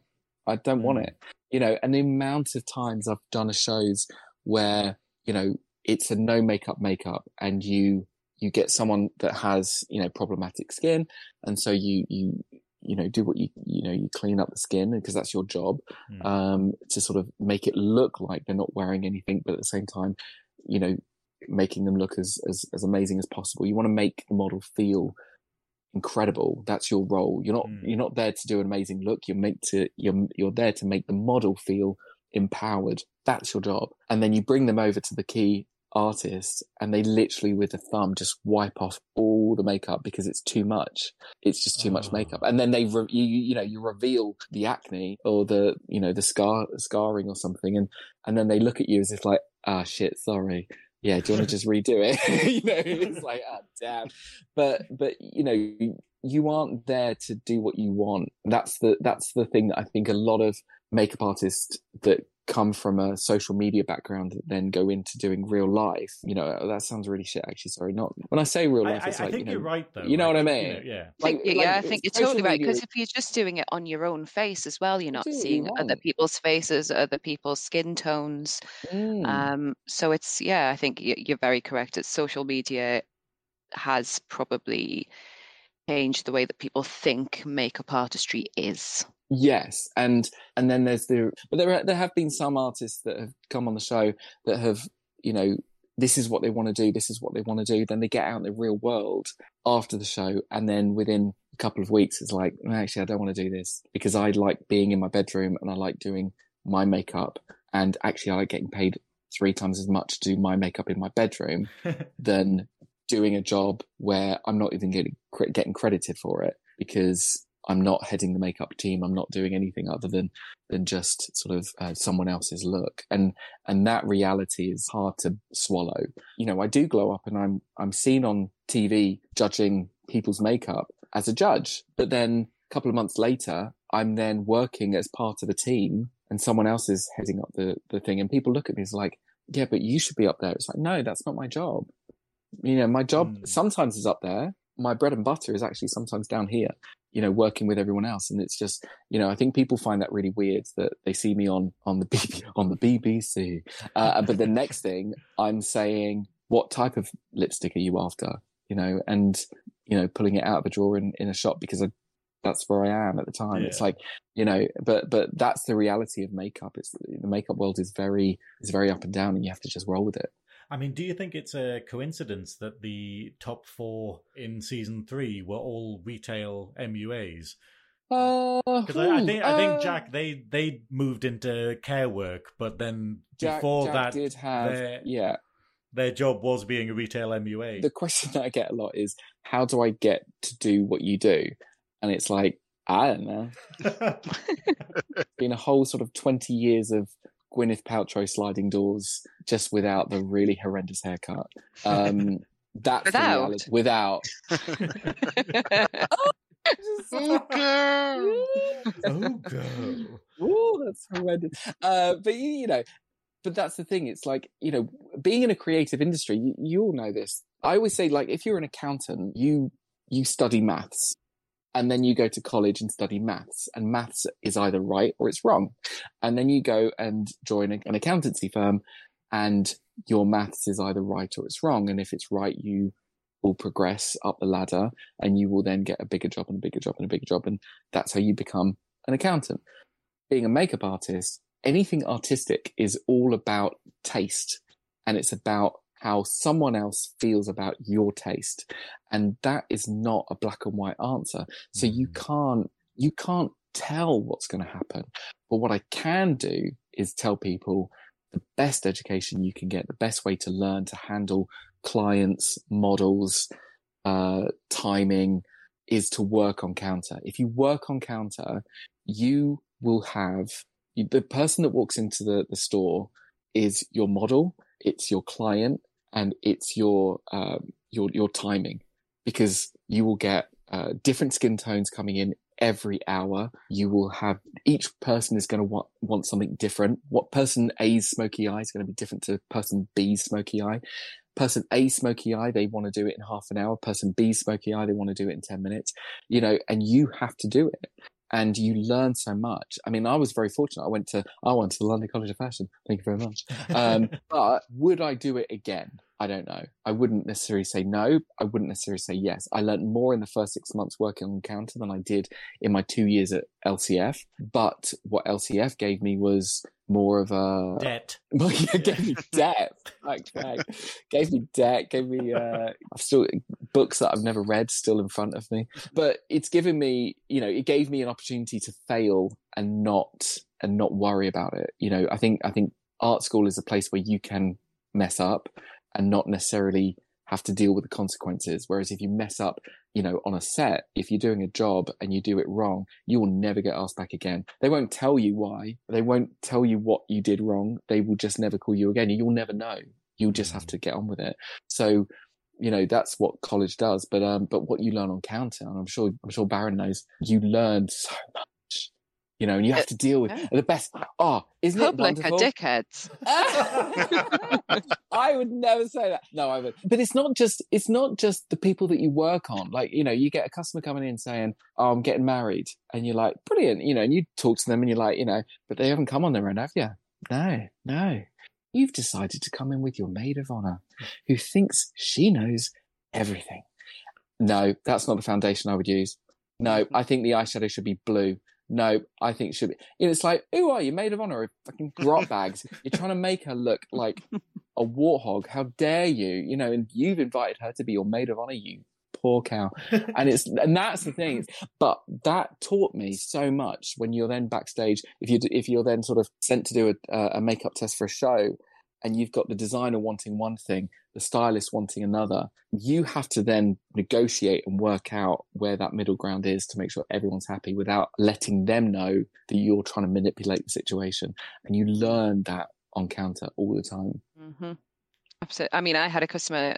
I don't mm. want it. You know, and the amount of times I've done shows where, you know, it's a no makeup makeup and you, you get someone that has, you know, problematic skin. And so you, you, you know, do what you, you know, you clean up the skin because that's your job, mm. um, to sort of make it look like they're not wearing anything, but at the same time, you know, making them look as, as, as amazing as possible. You want to make the model feel incredible. That's your role. You're not, mm. you're not there to do an amazing look. You're meant to, you're, you're there to make the model feel empowered. That's your job. And then you bring them over to the key artist and they literally with a thumb just wipe off all the makeup because it's too much it's just too oh. much makeup and then they re- you you know you reveal the acne or the you know the scar scarring or something and and then they look at you as if like ah shit sorry yeah, do you want to just redo it? you know, it's like, ah, oh, damn. But, but, you know, you aren't there to do what you want. That's the, that's the thing that I think a lot of makeup artists that come from a social media background that then go into doing real life. You know, that sounds really shit. Actually, sorry. Not when I say real life, I, it's I, like I think you are right though. You know like, what I mean? You know, yeah. Like, yeah, like, I think you're totally right. Because if you're just doing it on your own face as well, you're not seeing other people's faces, other people's skin tones. Mm. Um, so it's yeah, I think you're very correct. It's social media has probably changed the way that people think makeup artistry is. Yes, and and then there's the but there there have been some artists that have come on the show that have you know this is what they want to do, this is what they want to do. Then they get out in the real world after the show, and then within a couple of weeks, it's like actually I don't want to do this because I like being in my bedroom and I like doing my makeup, and actually I like getting paid three times as much to do my makeup in my bedroom than doing a job where I'm not even getting getting credited for it because I'm not heading the makeup team. I'm not doing anything other than than just sort of uh, someone else's look, and and that reality is hard to swallow. You know, I do glow up, and I'm I'm seen on TV judging people's makeup as a judge, but then a couple of months later, I'm then working as part of a team, and someone else is heading up the the thing, and people look at me as like, yeah, but you should be up there. It's like, no, that's not my job. You know, my job mm. sometimes is up there. My bread and butter is actually sometimes down here you know, working with everyone else. And it's just, you know, I think people find that really weird that they see me on, on the, B- on the BBC. Uh, but the next thing I'm saying, what type of lipstick are you after? You know, and, you know, pulling it out of a drawer in, in a shop because I, that's where I am at the time. Yeah. It's like, you know, but, but that's the reality of makeup. It's the makeup world is very, is very up and down and you have to just roll with it. I mean, do you think it's a coincidence that the top four in season three were all retail MUAs? Because uh, I, I, think I think uh, Jack they they moved into care work, but then Jack, before Jack that, did have their, yeah their job was being a retail MUA. The question that I get a lot is, how do I get to do what you do? And it's like I don't know. been a whole sort of twenty years of Gwyneth Paltrow sliding doors just without the really horrendous haircut. Um, that's without. Without. oh, girl. oh, girl. Oh, that's horrendous. Uh, but you, you know, but that's the thing. It's like, you know, being in a creative industry, you, you all know this. I always say, like, if you're an accountant, you, you study maths and then you go to college and study maths and maths is either right or it's wrong. And then you go and join an accountancy firm and your maths is either right or it's wrong. And if it's right you will progress up the ladder and you will then get a bigger job and a bigger job and a bigger job. And that's how you become an accountant. Being a makeup artist anything artistic is all about taste and it's about how someone else feels about your taste. And that is not a black and white answer. So you mm. can't, you can't tell what's going to happen. But what I can do is tell people the best education you can get, the best way to learn to handle clients, models, uh, timing is to work on counter. If you work on counter, you will have the person that walks into the, the store is your model, it's your client, and it's your um, your your timing, because you will get uh, different skin tones coming in every hour. You will have each person is going to want want something different. What person A's smoky eye is going to be different to person B's smoky eye. Person A smoky eye, they want to do it in half an hour. Person B smoky eye, they want to do it in 10 minutes, you know, and you have to do it and you learn so much. I mean, I was very fortunate. I went to I went to the London College of Fashion. Thank you very much. Um, but would I do it again? I don't know. I wouldn't necessarily say no. I wouldn't necessarily say yes. I learned more in the first six months working on counter than I did in my two years at LCF. But what LCF gave me was more of a debt. Well, yeah, gave me debt. like, gave me debt. Gave me. Uh, I've still books that I've never read still in front of me. But it's given me, you know, it gave me an opportunity to fail and not and not worry about it. You know, I think I think art school is a place where you can mess up and not necessarily have to deal with the consequences. Whereas if you mess up, you know, on a set, if you're doing a job and you do it wrong, you will never get asked back again. They won't tell you why. They won't tell you what you did wrong. They will just never call you again. You'll never know. You'll just have to get on with it. So, you know, that's what college does. But, um, but what you learn on counter, and I'm sure, I'm sure Baron knows, you learn so much you know, and you have to deal with yeah. the best. Oh, isn't Public it wonderful? dickheads. I would never say that. No, I would. But it's not just it's not just the people that you work on. Like you know, you get a customer coming in saying, "Oh, I'm getting married," and you're like, "Brilliant," you know, and you talk to them and you're like, you know, but they haven't come on their own, have you? No, no. You've decided to come in with your maid of honor, who thinks she knows everything. No, that's not the foundation I would use. No, I think the eyeshadow should be blue no, I think should be. And it's like, who are you, maid of honor? Fucking grot bags. You're trying to make her look like a warthog. How dare you? You know, and you've invited her to be your maid of honor. You poor cow. And it's and that's the thing. But that taught me so much. When you're then backstage, if you if you're then sort of sent to do a, a makeup test for a show, and you've got the designer wanting one thing, the stylist wanting another, you have to then negotiate and work out where that middle ground is to make sure everyone's happy without letting them know that you're trying to manipulate the situation. And you learn that on counter all the time. Mm-hmm. Absolutely. I mean, I had a customer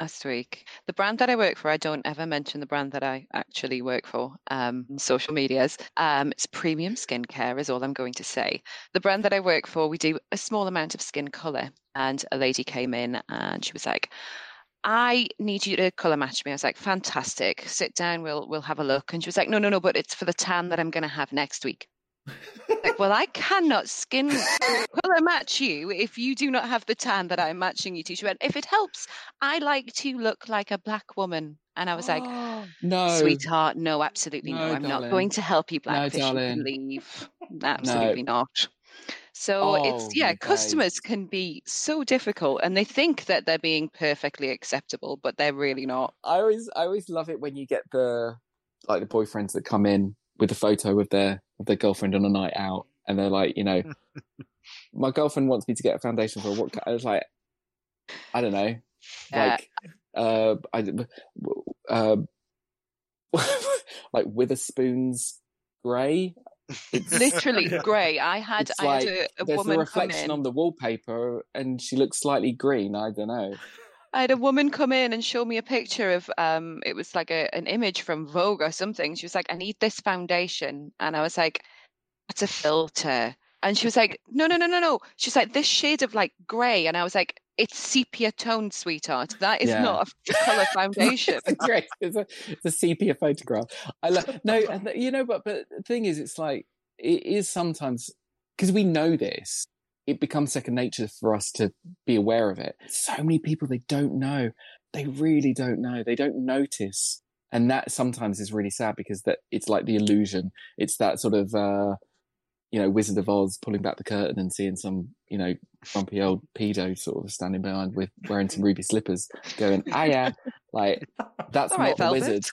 last week. The brand that I work for, I don't ever mention the brand that I actually work for um, social medias. Um, it's premium skincare, is all I'm going to say. The brand that I work for, we do a small amount of skin color. And a lady came in and she was like, I need you to color match me. I was like, fantastic. Sit down, we'll we'll have a look. And she was like, no, no, no, but it's for the tan that I'm going to have next week like, well, I cannot skin color match you if you do not have the tan that I'm matching you to. She went, if it helps, I like to look like a black woman. And I was like, oh, no, sweetheart, no, absolutely no. no. I'm darling. not going to help you blackfish. No, you leave. Absolutely no. not. So oh, it's yeah, customers can be so difficult and they think that they're being perfectly acceptable, but they're really not. I always I always love it when you get the like the boyfriends that come in with a photo of their of their girlfriend on a night out, and they're like, you know, my girlfriend wants me to get a foundation for what? I was like, I don't know, like, uh, I, uh, like Wetherspoon's grey. It's literally grey. I had, I like, had a, a there's woman a reflection on the wallpaper, and she looks slightly green. I don't know. I had a woman come in and show me a picture of um it was like a, an image from Vogue or something. She was like, I need this foundation. And I was like, That's a filter. And she was like, No, no, no, no, no. She's like, This shade of like grey. And I was like, It's sepia tone, sweetheart. That is yeah. not a colour foundation. it's great. It's a, it's a sepia photograph. I love no, you know, but but the thing is, it's like it is sometimes because we know this it becomes second nature for us to be aware of it. So many people, they don't know. They really don't know. They don't notice. And that sometimes is really sad because that it's like the illusion. It's that sort of, uh, you know, Wizard of Oz pulling back the curtain and seeing some, you know, grumpy old pedo sort of standing behind with wearing some ruby slippers going, ah, yeah, like that's All not right, the wizard.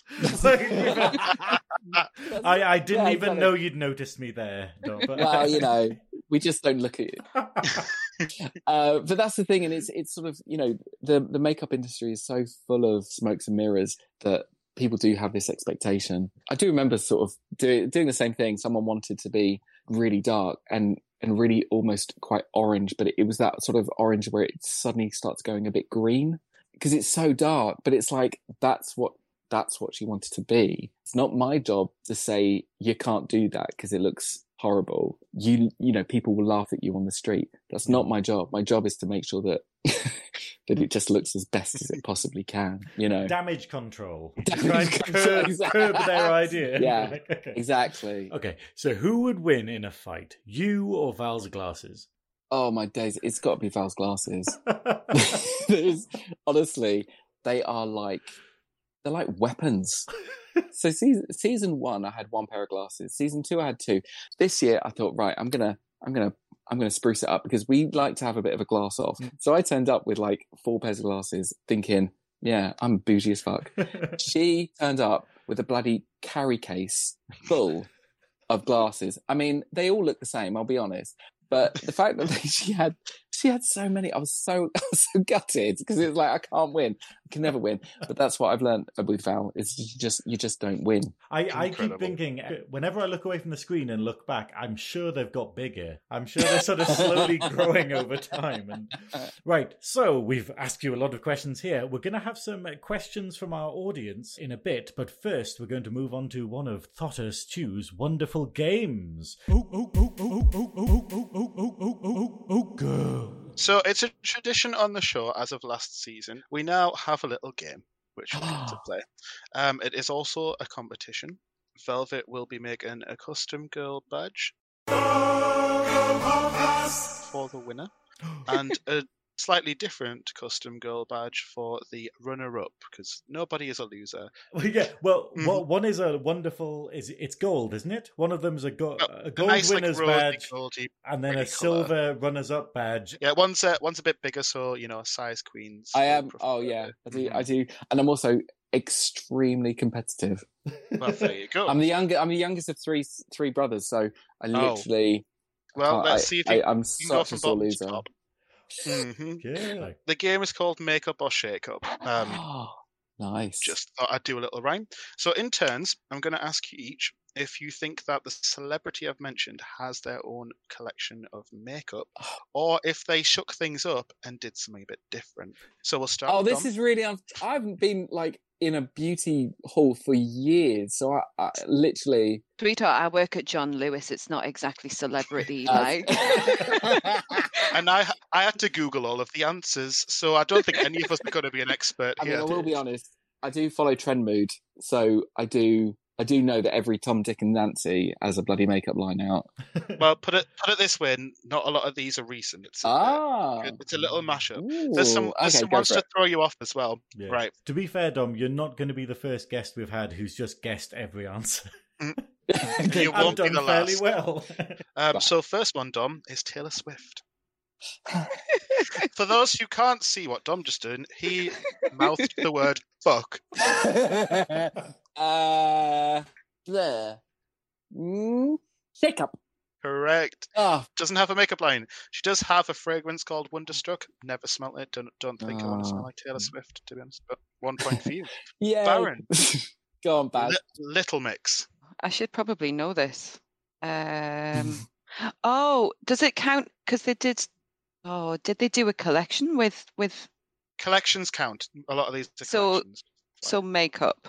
I, I didn't yeah, even know you'd noticed me there. well, you know, we just don't look at you. uh, but that's the thing, and it's it's sort of you know the the makeup industry is so full of smokes and mirrors that people do have this expectation. I do remember sort of do, doing the same thing. Someone wanted to be really dark and and really almost quite orange, but it, it was that sort of orange where it suddenly starts going a bit green because it's so dark. But it's like that's what that's what she wanted to be. It's not my job to say you can't do that because it looks horrible. You you know people will laugh at you on the street. That's not my job. My job is to make sure that that it just looks as best as it possibly can. You know, Damage control. Damage Try and control, curb, exactly. curb their idea. Yeah. Like, okay. exactly. Okay, so who would win in a fight, you or Val's glasses? Oh my days! It's got to be Val's glasses. Honestly, they are like they're like weapons. so season season one, I had one pair of glasses. Season two, I had two. This year, I thought, right, I'm gonna, I'm gonna, I'm gonna spruce it up because we like to have a bit of a glass off. Mm. So I turned up with like four pairs of glasses, thinking, yeah, I'm bougie as fuck. she turned up with a bloody carry case full of glasses. I mean, they all look the same. I'll be honest. But the fact that she had she had so many, I was so I was so gutted because it was like I can't win, I can never win. But that's what I've learned with Val is you just you just don't win. I, I keep thinking, uh, whenever I look away from the screen and look back, I'm sure they've got bigger. I'm sure they're sort of slowly growing over time. And Right, so we've asked you a lot of questions here. We're going to have some uh, questions from our audience in a bit, but first we're going to move on to one of Thotter Stu's wonderful games. Oh, oh, oh, oh, oh, oh, oh, oh, oh, oh, oh, oh, girl. So it's a tradition on the show as of last season. We now have a little game which we get to play. Um, it is also a competition. Velvet will be making a custom GURL badge for the winner, and a slightly different custom GURL badge for the runner-up because nobody is a loser. Well, yeah, well, Mhm. well, one is a wonderful, is it's gold, isn't it? One of them's a, go- Oh, a A gold nice, winner's rosy, badge, goldy- and then a pretty colour. silver runners-up badge. Yeah, one's a, one's a bit bigger, so you know, size queens. I am. Oh yeah. I do. Mhm. I do, and I'm also extremely competitive. Well, there you go. I'm the younger. I'm the youngest of three three brothers, so I Oh. literally. well, let's I, see if I, you, I'm you can go such from a sore bottom to loser. top. Hmm Yeah. The game is called Make Up or Shake Up. Um, nice. just thought I'd do a little rhyme. So, in turns, I'm going to ask you each if you think that the celebrity I've mentioned has their own collection of makeup, or if they shook things up and did something a bit different. So we'll start. Oh, this Dom. is really. Un- I haven't been like in a beauty hall for years, so I, I literally. Sweetheart, I work at John Lewis. It's not exactly celebrity like. and I I had to Google all of the answers, so I don't think any of us are going to be an expert I mean, here. I will be honest. I do follow trend mood, so I do. I do know that every Tom, Dick, and Nancy has a bloody makeup line out. Well, put it put it this way: not a lot of these are recent. It's a, Ah, it's a little mashup. Ooh, There's some there's okay, some ones to throw you off as well. Yeah. Right. To be fair, Dom, you're not going to be the first guest we've had who's just guessed every answer. You I've won't be done the fairly last. well. Um, so first one, Dom, is Taylor Swift. For those who can't see what Dom just did, he mouthed the word "fuck." Uh, there. Mm, shake up. Correct. Ah, Doesn't have a makeup line. She does have a fragrance called Wonderstruck. Never smelt it. Don't don't think I want to smell Ah. like Taylor Swift, to be honest. But one point for you. yeah. Baron. Go on, Baz. Li- Little Mix. I should probably know this. Um, oh, does it count? Because they did. Oh, did they do a collection with with Collections count. A lot of these are So- collections. so makeup?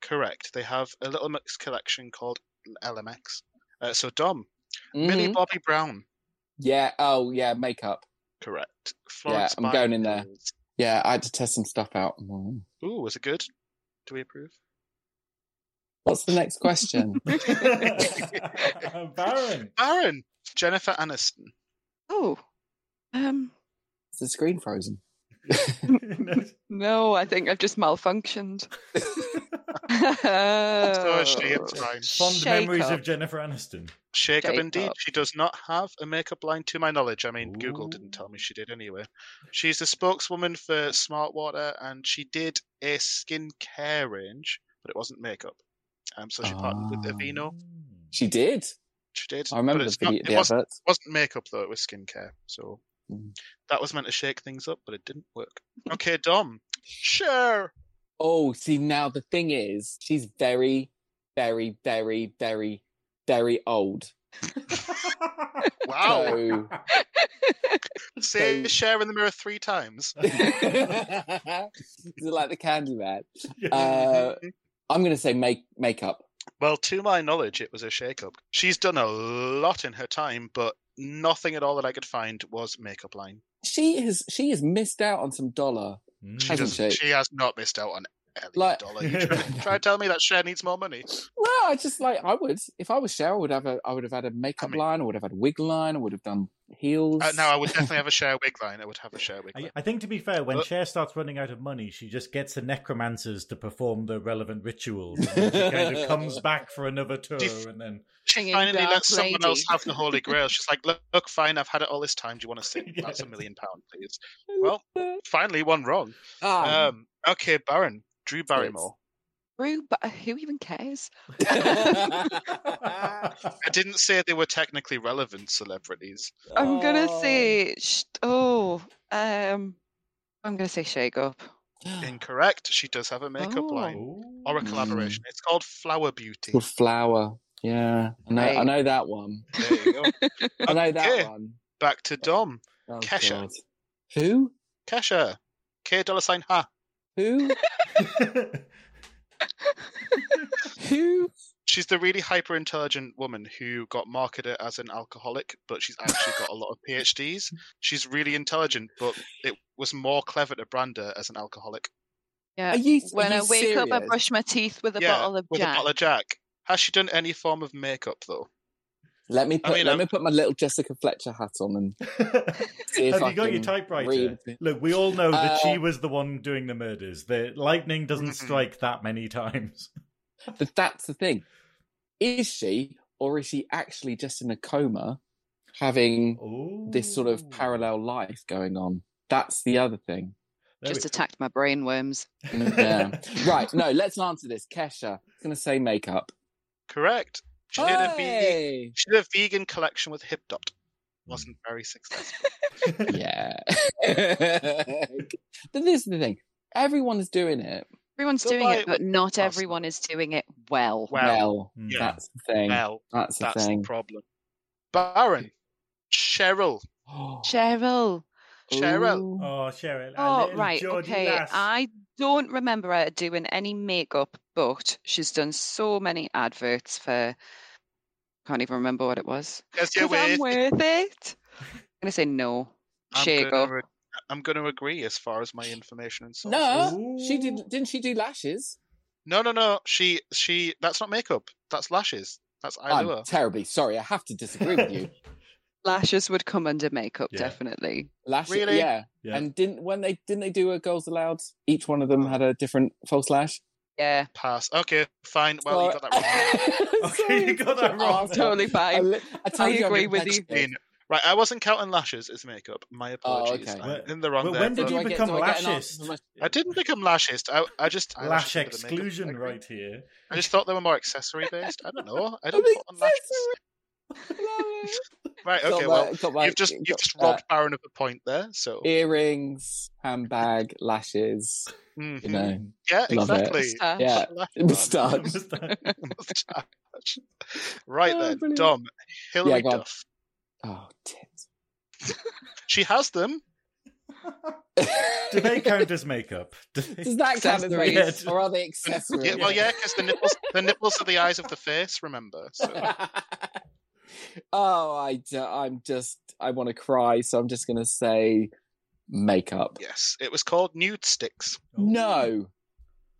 Correct. They have a Little Mix collection called LMX. Uh, so Dom, Millie Mhm. Bobby Brown. Yeah. Oh, yeah. Makeup. Correct. Florence I'm going in there. Yeah, I had to test some stuff out. Ooh, was it good? Do we approve? What's the next question? Baron. Baron, Jennifer Aniston. Oh, um, Is the screen frozen? no, I think I've just malfunctioned. So it's Oh, fine. Fond shake memories up. of Jennifer Aniston. Shake up indeed. up. She does not have a makeup line to my knowledge. I mean, Google didn't tell me she did anyway. She's the spokeswoman for Smartwater and she did a skincare range, but it wasn't makeup. Um, so she partnered with Ah. Aveeno. She did. She did. I remember the it's not- video, it wasn't, adverts. wasn't makeup though, it was skincare. So Mm. that was meant to shake things up, but it didn't work. Okay, Dom. Sure. Oh, see, now the thing is, she's very, very, very, very, very old. Wow. So, Say So- Cher in the mirror three times. is it like the Candyman? Uh, I'm going to say make makeup. Well, to my knowledge, it was a shake-up. She's done a lot in her time, but nothing at all that I could find was makeup line. She has she has missed out on some dollar. Mm. She, Hasn't doesn't, she? she has not missed out on any Like- dollar. You try, try to tell me that Cher needs more money. Well, I just like I would if I was Cheryl, I would have a I would have had a makeup mean- line, I would have had a wig line, I would have done heels. Uh, no, I would definitely have a Cher wig line. I would have a Cher wig line. I, I think to be fair, when But- Cher starts running out of money, she just gets the necromancers to perform the relevant rituals. And then she kind of comes back for another tour, Dif- and then Singing Finally, let someone Lady. else have the Holy Grail. She's like, look, look, fine, I've had it all this time. Do you want to sing? That's a million pound, please. Well, finally, one wrong. Ah. Um, okay, Baron, Drew Barrymore. True, but who even cares? I didn't say they were technically relevant celebrities. I'm gonna Oh. say, sh- oh, um, I'm gonna say shake up. Incorrect. She does have a makeup line or a Mm. collaboration. It's called Flower Beauty. Called flower. Yeah, I know. I know that one. There you go. I know Okay, that one. Back to Dom. Oh, Kesha. God. Who? Kesha. K dollar sign ha. Who? Who? She's the really hyper intelligent woman who got marketed as an alcoholic, but she's actually got a lot of PhDs. She's really intelligent, but it was more clever to brand her as an alcoholic. Yeah. Are you? when are I you wake up, I serious? brush my teeth with a yeah, bottle of with Jack. a bottle of Jack. Has she done any form of makeup though? Let me I put. mean, let I'm- me put my little Jessica Fletcher hat on and see if Have I you got your typewriter? read. Look, we all know that she Uh, was the one doing the murders. The lightning doesn't Mhm. strike that many times. But that's the thing. Is she, or is she actually just in a coma, having this sort of parallel life going on? That's the other thing. There Just we- attacked my brain worms. Yeah. right. No, let's answer this. Kesha. I'm going to say makeup. Correct. She did a vegan. She did a vegan collection with HipDot. Hmm. Wasn't very successful. Yeah. but this is the thing. Everyone's doing it. Everyone's Go doing buy it, it but with not everyone is doing it well. Well, Well, hmm. yeah. that's the thing. well, that's the that's thing. the problem. Baron, Cheryl, Cheryl. Cheryl. Ooh. Oh, Cheryl. Oh, little right. Geordie Okay. lass. I don't remember her doing any makeup, but she's done so many adverts for. Can't even remember what it was. Guess you're 'Cause I'm with. worth it. I'm gonna say no. I'm Shake gonna up. re- I'm going to agree as far as my information and so. No, she Ooh. did. Didn't she do lashes? No, no, no. She, she. That's not makeup. That's lashes. That's Eylure. I'm terribly sorry. I have to disagree with you. Lashes would come under makeup, Yeah. definitely. Lashes, Really? yeah. Yeah. And didn't when they didn't they do a Girls Aloud? Each one of them had a different false lash. Yeah, Pass. Okay, fine. Well, you got that wrong. Okay, you got that oh, wrong. an arsehole. totally fine. I, told I agree a with you. vegetarian. Mean- Right, I wasn't counting lashes as makeup. My Oh, apologies. okay. I'm in the wrong well, there. when did you I get- become do I get lashist? I didn't become lashist. I, I just Lash eyelashes into the makeup. exclusion right here. I just thought they were more accessory based. I don't know. I don't An put on lashes. Right. Okay. my- Well, my- you've just you've got just that. robbed Baron of a point there. So. earrings, handbag, lashes. Mhm. You know, Yeah. love. Exactly. Moustache. yeah, Lash on. moustache. Moustache. right Oh, then, brilliant. Dom, Hilary go on. Duff. Oh, tits. She has them. Do they count as makeup? Do they- Does that count as Accessories. makeup, or are they accessories? Yeah, well, yeah, because the nipples, the nipples are the eyes of the face. Remember. So. Oh, I'm just, I want to cry, so I'm just going to say makeup. Yes, it was called nude sticks. No.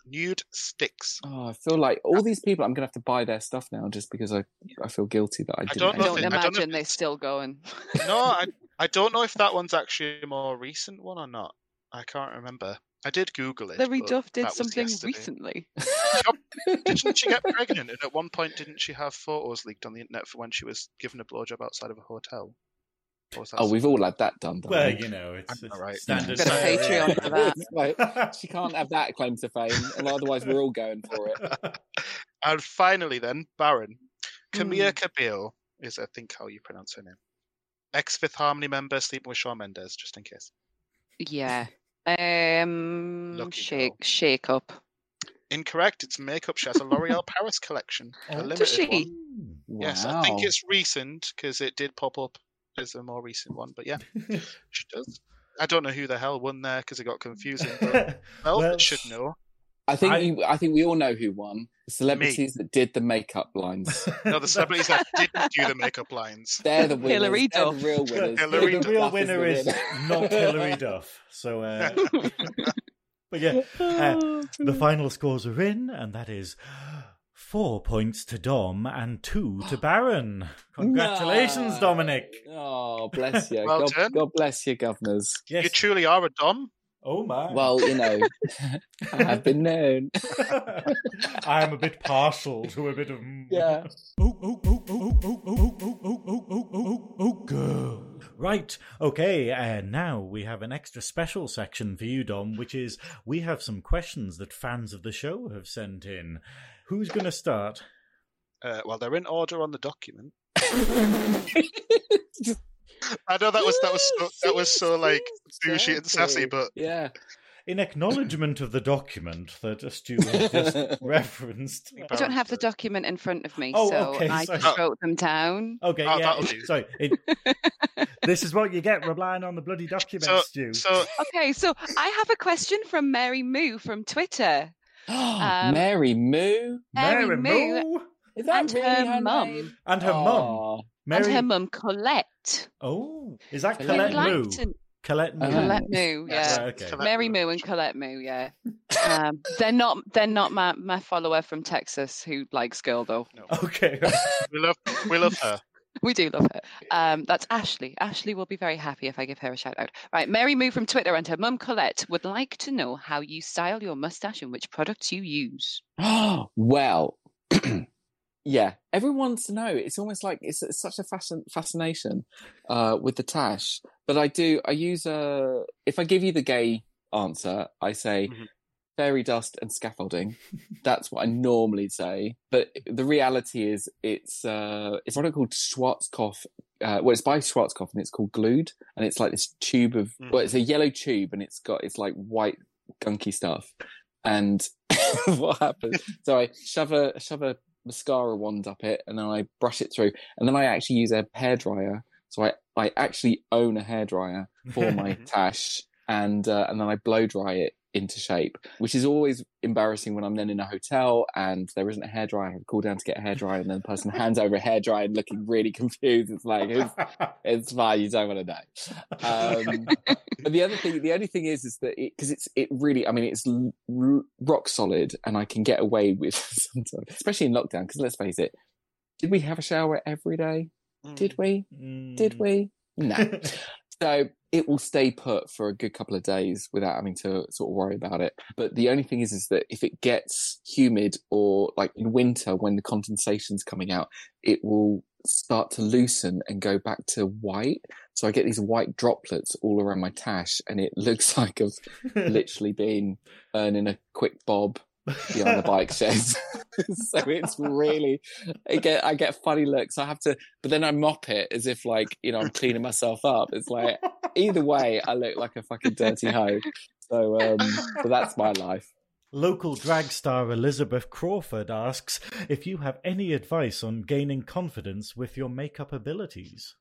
Nude sticks. Oh, I feel like all uh, these people, I'm going to have to buy their stuff now just because I, I feel guilty that I didn't. don't I know if don't it- I don't imagine they're still going. No, I I don't know if that one's actually a more recent one or not. I can't remember. I did Google it. Larry Duff did something yesterday. recently. Didn't she get pregnant? And at one point, didn't she have photos leaked on the internet for when she was given a blowjob outside of a hotel? Or was Oh, we've all had that done. Well, we? you know, it's, I'm it's alright. standard. Got a Patreon for that. Like, she can't have that claim to fame, and otherwise we're all going for it. and finally, then Baron Camila Hmm. Cabello is, I think, how you pronounce her name. Ex Fifth Harmony member, sleeping with Shawn Mendes, just in case. Yeah. Um, Lucky shake, girl. shake up. Incorrect. It's makeup. She has a L'Oreal Paris collection. A Oh, limited does she? one. Wow. Yes, I think it's recent because it did pop up as a more recent one. But yeah, she does. I don't know who the hell won there because it got confusing. But Velvet Well- should know. I think I- you, I think we all know who won. The celebrities that did the makeup lines. No, the celebrities that didn't do the makeup lines. They're the winners. Hilary They're the Duff. real winners. Hilary the Duff real Duff is winner the is not Hilary Duff. So, uh, but yeah, uh, the final scores are in, and that is four points to Dom and two to Baron. Congratulations, No. Dominic. Oh, bless you. Well God, done. God bless you, governors. You truly are a Dom. Oh my. Well, you know, I've been known. I am a bit partial to a bit of. Yeah. Oh, oh, oh, oh, oh, oh, oh, oh, oh, oh, oh, oh, oh, girl. Right. Okay. And now we have an extra special section for you, Dom, which is we have some questions that fans of the show have sent in. Who's going to start? Uh, well, they're in order on the document. I know that was that was so, that was so like douchey and sassy, but yeah. In acknowledgement of the document that Stu has just referenced. I don't have the document in front of me, Oh, so okay, I sorry. just wrote them down. Okay, Oh, yeah. that'll. Sorry. It, this is what you get relying on the bloody document, So- Stu. so Okay, so I have a question from Mary Moo from Twitter. Um, Mary Moo. Mary Mary Moo Moo Is that and really her her mum. and her mum. Aw. Mary. and her mum Colette. Oh, is that Colette Colette Moo? to- Colette Moo. Colette Moo, Yes. yeah. Right, okay. Colette Mary Moo. Moo and Colette Moo, yeah. Um, they're not they're not my, my follower from Texas who likes GURL though. Okay. we love we love her. We do love her. Um, that's Ashley. Ashley will be very happy if I give her a shout out. Right, Mary Moo from Twitter and her mum Colette would like to know how you style your mustache and which products you use. Oh, well, yeah, everyone wants to know. It's almost like it's, it's such a fascin- fascination uh, with the tash. But I do, I use a, if I give you the gay answer, I say Mhm. fairy dust and scaffolding. That's what I normally say. But the reality is it's, uh, it's what I called Schwarzkopf. Uh, well, it's by Schwarzkopf and it's called Glued. And it's like this tube of, Mm. well, it's a yellow tube and it's got, it's like white gunky stuff. And what happens? So I shove a shove a mascara wand up it, and then I brush it through, and then I actually use a hairdryer. So I I actually own a hairdryer for my tash, and uh, and then I blow dry it into shape, which is always embarrassing when I'm then in a hotel and there isn't a hairdryer. I have to call down to get a hairdryer, and then the person hands over a hairdryer and looking really confused. It's like it's, it's fine, you don't want to know. Um, but the other thing, the only thing is, is that because it's it really, I mean, it's l- r- rock solid, and I can get away with sometimes, especially in lockdown. Because let's face it, did we have a shower every day? Did we? Did Mm. we? No. So it will stay put for a good couple of days without having to sort of worry about it. But the only thing is, is that if it gets humid or like in winter when the condensation's coming out, it will start to loosen and go back to white. So I get these white droplets all around my tash and it looks like I've literally been earning a quick bob behind the bike sheds. so it's really, I get, I get funny looks. I have to, but then I mop it as if like, you know, I'm cleaning myself up. It's like, either way, I look like a fucking dirty hoe. So, um, so that's my life. Local drag star Elizabeth Crawford asks if you have any advice on gaining confidence with your makeup abilities.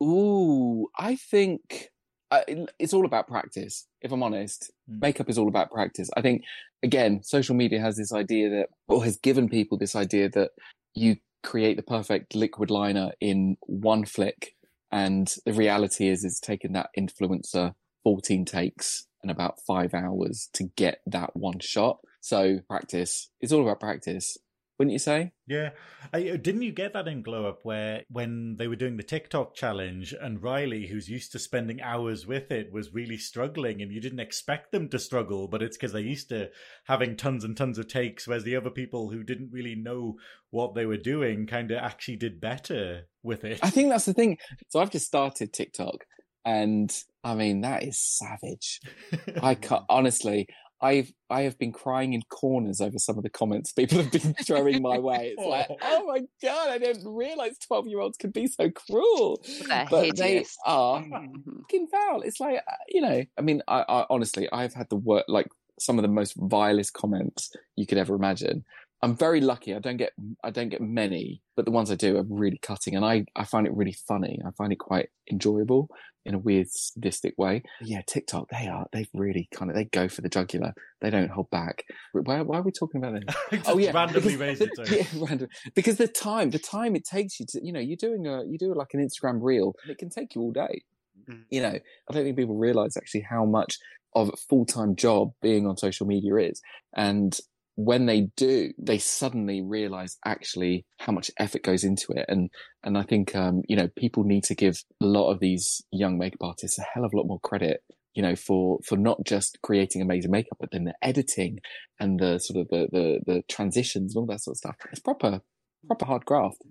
Ooh, I think uh, it's all about practice. If I'm honest, Mm. makeup is all about practice. I think again, social media has this idea that, or has given people this idea that you create the perfect liquid liner in one flick, and the reality is, it's taken that influencer 14 takes and about five hours to get that one shot. So practice. It's all about practice, wouldn't you say? Yeah, I, uh, didn't you get that in Glow Up where when they were doing the TikTok challenge and Riley, who's used to spending hours with it, was really struggling, and you didn't expect them to struggle, but it's because they're used to having tons and tons of takes, whereas the other people who didn't really know what they were doing kind of actually did better with it. I think that's the thing. So I've just started TikTok, and I mean that is savage. I can't honestly. I've I have been crying in corners over some of the comments people have been throwing my way. It's like, Oh. oh my god, I didn't realize twelve year olds could be so cruel. They're But they hideous. are Mhm. fucking foul. It's like uh, you know. I mean, I, I honestly, I've had the work like some of the most vilest comments you could ever imagine. I'm very lucky. I don't get I don't get many, but the ones I do are really cutting, and I I find it really funny. I find it quite enjoyable in a weird sadistic way. Yeah, TikTok they are they've really kind of they go for the jugular. They don't hold back. Why, why are we talking about this? oh yeah, randomly raise it. Yeah, random. Because the time the time it takes you to you know you're doing a you do like an Instagram reel, it can take you all day. Mm. You know, I don't think people realize actually how much of a full time job being on social media is, and when they do, they suddenly realize actually how much effort goes into it. And, and I think, um, you know, people need to give a lot of these young makeup artists a hell of a lot more credit, you know, for, for not just creating amazing makeup, but then the editing and the sort of the, the, the transitions and all that sort of stuff. It's proper, proper hard graft.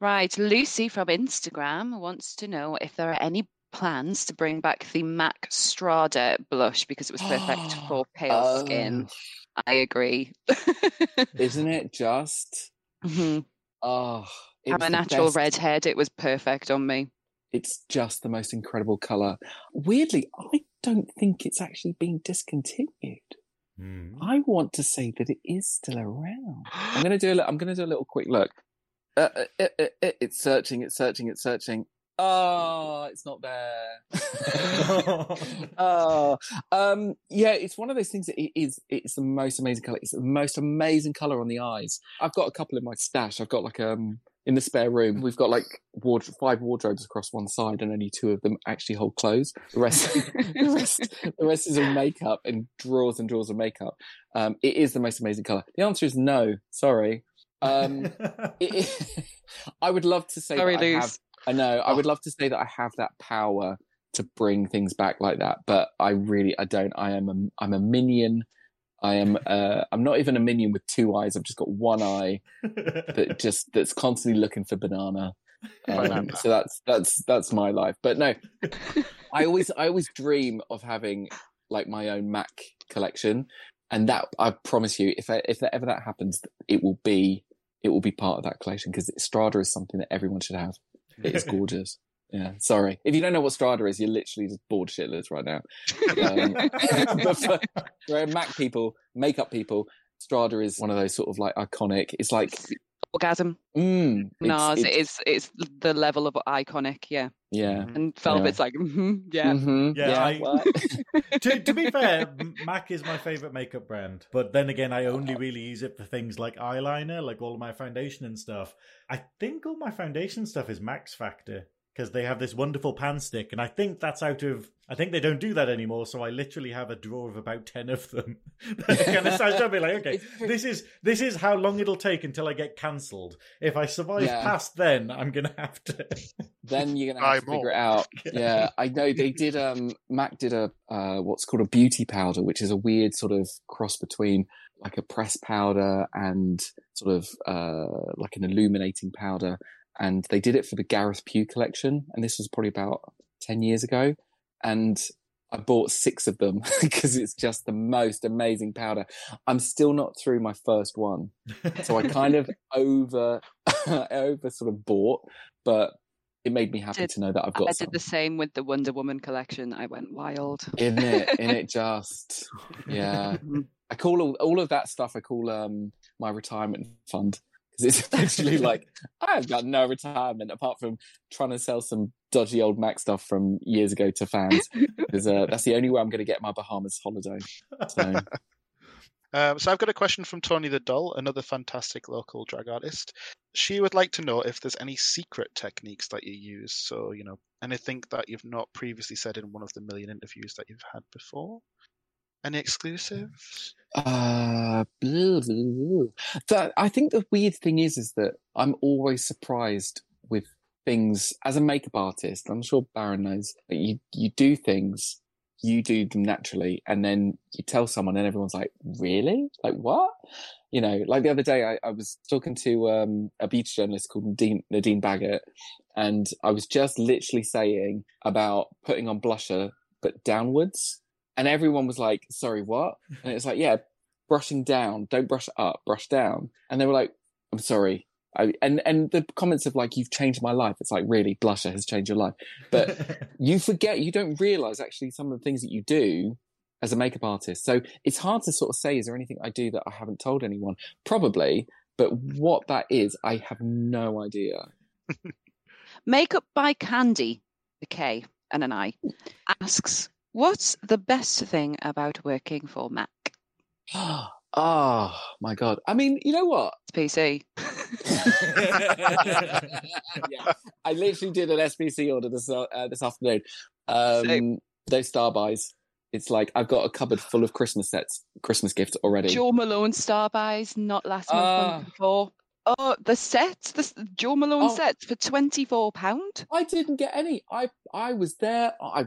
Right. Lucy from Instagram wants to know if there are any plans to bring back the MAC Strada blush because it was perfect for pale skin. Oh, I agree. Isn't it just? Mhm. Oh, it I'm a natural best- redhead. It was perfect on me. It's just the most incredible color. Weirdly, I don't think it's actually been discontinued. Hmm. I want to say that it is still around. I'm gonna do a. li- I'm gonna do a little quick look. Uh, uh, uh, uh, it's searching. It's searching. It's searching. Oh, it's not there. oh, um, yeah, it's one of those things that it is. It's the most amazing color. It's the most amazing color on the eyes. I've got a couple in my stash. I've got like um in the spare room. We've got like ward- five wardrobes across one side, and only two of them actually hold clothes. The rest, the rest, the rest is all makeup and drawers and drawers of makeup. Um, it is the most amazing color. The answer is no. Sorry. Um, it, it- I would love to say Sorry, that I have. Luce. I know. I would love to say that I have that power to bring things back like that, but I really, I don't. I am a, I'm a minion. I am. Uh, I'm not even a minion with two eyes. I've just got one eye that just that's constantly looking for banana. Um, so that's that's that's my life. But no, I always I always dream of having like my own Mac collection, and that I promise you, if I, if ever that happens, it will be it will be part of that collection because Strada is something that everyone should have. It is gorgeous. Yeah, sorry. If you don't know what Strada is, you're literally just bored shitless right now. Um, for, for Mac people, makeup people, Strada is one of those sort of like iconic. It's like, Orgasm. mm, it's- Nars. it's- It's it's the level of iconic. Yeah. yeah. And Velvet's like, mhm, yeah. Mhm, Yeah, I- to, to be fair, MAC is my favorite makeup brand. But then again, I only really use it for things like eyeliner, like all of my foundation and stuff. I think all my foundation stuff is Max Factor because they have this wonderful pan stick, and I think that's out of. I think they don't do that anymore, so I literally have a drawer of about ten of them. That's kind of sounds. I'll be like, okay, this is this is how long it'll take until I get cancelled. If I survive Yeah. past then, I'm gonna have to. then you're gonna Buy have to figure more. it out. Yeah, I know they did. Um, Mac did a uh, what's called a beauty powder, which is a weird sort of cross between like a press powder and sort of uh, like an illuminating powder. And they did it for the Gareth Pugh collection, and this was probably about ten years ago. And I bought six of them because it's just the most amazing powder. I'm still not through my first one, so I kind of over over sort of bought, but it made me happy Did- to know that I've got I some. did the same with the Wonder Woman collection. I went wild. In it, in it, just yeah. Mhm. I call all all of that stuff. I call um my retirement fund because it's literally like I've got no retirement apart from trying to sell some dodgy old Mac stuff from years ago to fans. Because uh, that's the only way I'm going to get my Bahamas holiday. So Um, so I've got a question from Tony the Doll, another fantastic local drag artist. She would like to know if there's any secret techniques that you use. So you know anything that you've not previously said in one of the million interviews that you've had before. Any exclusives? Uh, I think the weird thing is, is that I'm always surprised with things as a makeup artist. I'm sure Baron knows that you you do things, you do them naturally, and then you tell someone, and everyone's like, "Really? Like what?" You know, like the other day, I, I was talking to um, a beauty journalist called Nadine, Nadine Baggott, and I was just literally saying about putting on blusher but downwards. And everyone was like, sorry, what? And it's like, yeah, brushing down. Don't brush up, brush down. And they were like, I'm sorry. I, and, and the comments of like, you've changed my life. It's like, really, blusher has changed your life. But you forget, you don't realize actually some of the things that you do as a makeup artist. So it's hard to sort of say, is there anything I do that I haven't told anyone? Probably, but what that is, I have no idea. Makeup by Candy, the K and an I, asks, What's the best thing about working for Mac? oh my god! I mean, you know what? It's PC. yeah, I literally did an SPC order this uh, this afternoon. Um, Same. those star buys. It's like I've got a cupboard full of Christmas sets, Christmas gifts already. Jo Malone star buys, not last month, Ah. month before. Oh, the sets, the Jo Malone Oh. sets for twenty four pound. I didn't get any. I I was there. I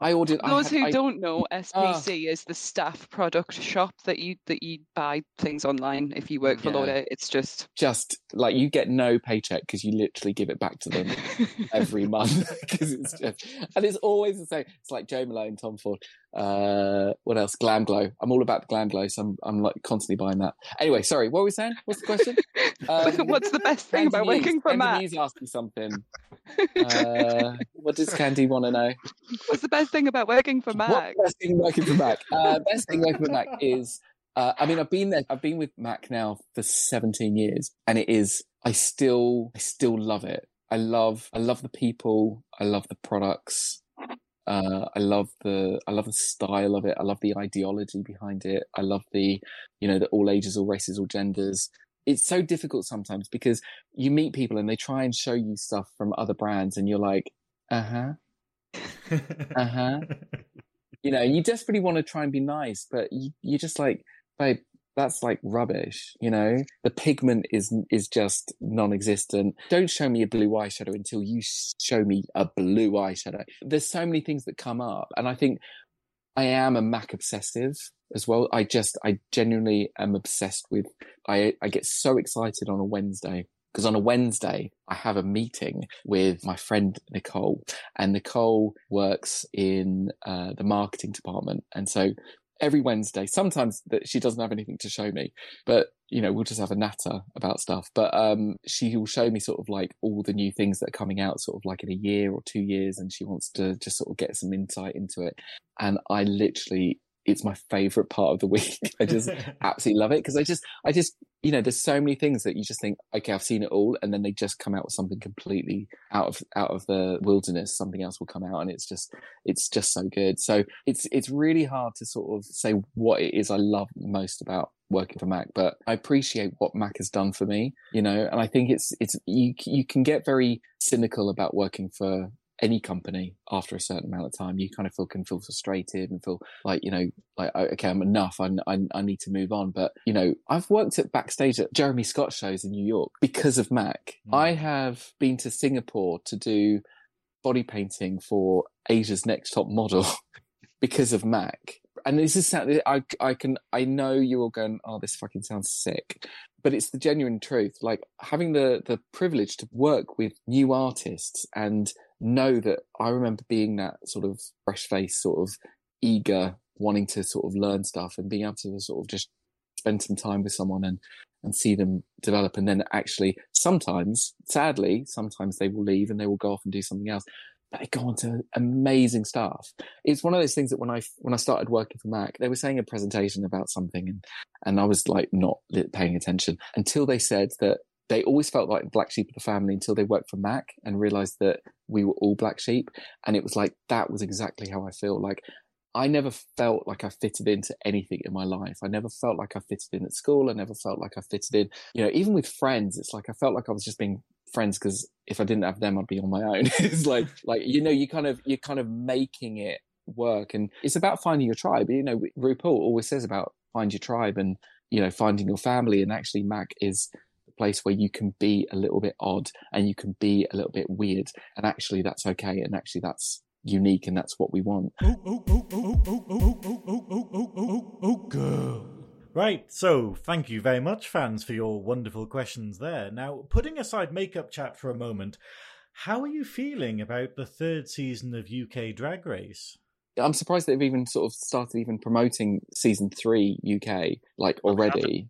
I ordered. I Those had- who I- don't know, Ah. SPC is the staff product shop that you that you buy things online if you work for Yeah. Lauder. It's just just like you get no paycheck because you literally give it back to them every month because it's just and it's always the same. It's like Jo Malone, Tom Ford. Uh, what else? Glam Glow. I'm all about the Glam Glow, so I'm I'm like constantly buying that. Anyway, sorry, what were we saying? What's the question? Um, What's the best thing about Candy working for Mac? News asked me something. Uh, what does Candy want to know? What's the best thing about working for Mac? Best thing working for Mac? Uh, best thing working for Mac is, uh, I mean, I've been there. I've been with Mac now for 17 years, and it is. I still, I still love it. I love, I love the people. I love the products. Uh, I love the, I love the style of it. I love the ideology behind it. I love the, you know, the all ages, all races, all genders. It's so difficult sometimes because you meet people and they try and show you stuff from other brands, and you're like, uh huh, uh huh you know, you desperately want to try and be nice, but you, you're just like, babe, that's like rubbish. You know, the pigment is is just non-existent. Don't show me a blue eyeshadow until you show me a blue eyeshadow. There's so many things that come up, and I think I am a Mac obsessive as well. I just, I genuinely am obsessed with. I I get so excited on a Wednesday because on a Wednesday I have a meeting with my friend Nicole, and Nicole works in uh, the marketing department, and so every Wednesday, sometimes that she doesn't have anything to show me, but you know we'll just have a natter about stuff. But um, she will show me sort of like all the new things that are coming out, sort of like in a year or two years, and she wants to just sort of get some insight into it. And I literally, it's my favorite part of the week. I just absolutely love it because I just, I just, you know, there's so many things that you just think, okay, I've seen it all, and then they just come out with something completely out of out of the wilderness. Something else will come out, and it's just, it's just so good. So it's it's really hard to sort of say what it is I love most about working for Mac, but I appreciate what Mac has done for me, you know, and I think it's it's you you can get very cynical about working for any company after a certain amount of time you kind of feel can feel frustrated and feel like you know like oh, okay i'm enough. I, I, I need to move on. But you know i've worked at backstage at jeremy scott shows in new york because of mac. Mm. i have been to singapore to do body painting for asia's next top model because of mac. And this is I, I can i know you're all going oh this fucking sounds sick. But it's the genuine truth. Like having the the privilege to work with new artists and know that I remember being that sort of fresh face, sort of eager, wanting to sort of learn stuff and being able to sort of just spend some time with someone and, and see them develop. And then actually sometimes, sadly, sometimes they will leave and they will go off and do something else. But they go on to amazing stuff. It's one of those things that when I when I started working for Mac, they were saying a presentation about something, and and I was like not paying attention until they said that they always felt like black sheep of the family until they worked for Mac and realized that we were all black sheep. And it was like, that was exactly how I feel. Like, I never felt like I fitted into anything in my life. I never felt like I fitted in at school. I never felt like I fitted in, you know, even with friends, it's like I felt like I was just being friends because if I didn't have them, I'd be on my own. it's like, like, you know, you kind of, you're kind of making it work. And it's about finding your tribe. You know, RuPaul always says about find your tribe and, you know, finding your family. And actually, Mac is place where you can be a little bit odd and you can be a little bit weird and actually that's okay and actually that's unique and that's what we want Oh oh oh oh oh oh oh oh oh oh oh oh oh oh oh girl. Right, so thank you very much, fans, for your wonderful questions there. Now, putting aside makeup chat for a moment, how are you feeling about the third season of UK Drag Race? i'm surprised they've even sort of started even promoting season three uk like already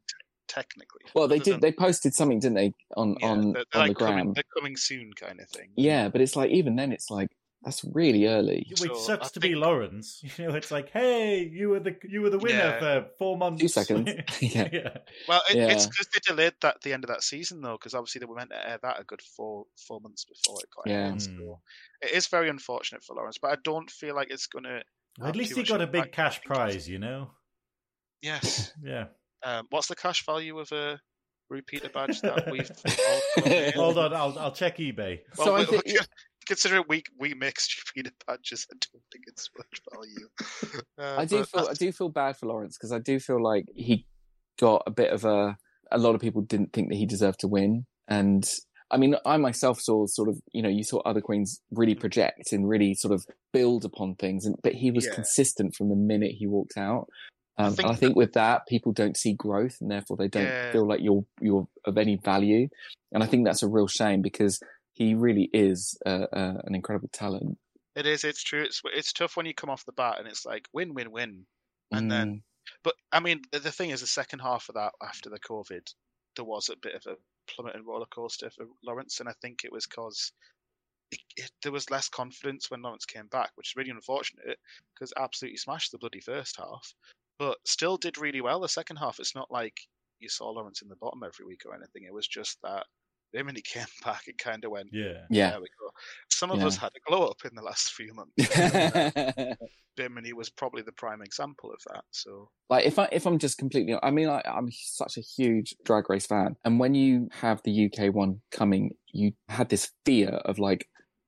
technically. well they did than- they posted something didn't they on yeah, on they're, on like the gram coming, they're coming soon, kind of thing. yeah but it's like even then it's like That's really early. Which So, sucks I to be think- Lawrence. You know, it's like, hey, you were the you were the winner Yeah. for four months. Two seconds. yeah. yeah. Well, it, it's Yeah. because they delayed that the end of that season though, because obviously they were meant to air that a good four four months before it got Yeah. aired. Mm. So it is very unfortunate for Lawrence, but I don't feel like it's gonna. Well, at least he got a big cash prize, you know. Yes. Yeah. Um, what's the cash value of a repeater badge that we've all Hold on, I'll I'll check eBay. Well, So I we- think- we- considering we we make stupid badges, I don't think it's much value. Uh, I do but feel I do feel bad for Lawrence because I do feel like he got a bit of a. A lot of people didn't think that he deserved to win, and I mean, I myself saw sort of you know you saw other queens really project and really sort of build upon things, and but he was Yeah. consistent from the minute he walked out. I Um, think I think with that, people don't see growth, and therefore they don't Yeah. feel like you're you're of any value. And I think that's a real shame because he really is uh, uh, an incredible talent. It is. It's true. It's it's tough when you come off the bat and it's like win, win, win, and Mm. then. But I mean, the, the thing is, the second half of that after the COVID, there was a bit of a plummeting roller coaster for Lawrence, and I think it was because there was less confidence when Lawrence came back, which is really unfortunate because absolutely smashed the bloody first half, but still did really well the second half. It's not like you saw Lawrence in the bottom every week or anything. It was just that the minute he came back, it kind of went. Yeah. Yeah. There we go. Some of Yeah. us had a glow up in the last few months. Bimini was probably the prime example of that. So like if I if I'm just completely, I mean, I, I'm such a huge Drag Race fan, and when you have the UK one coming, you had this fear of like,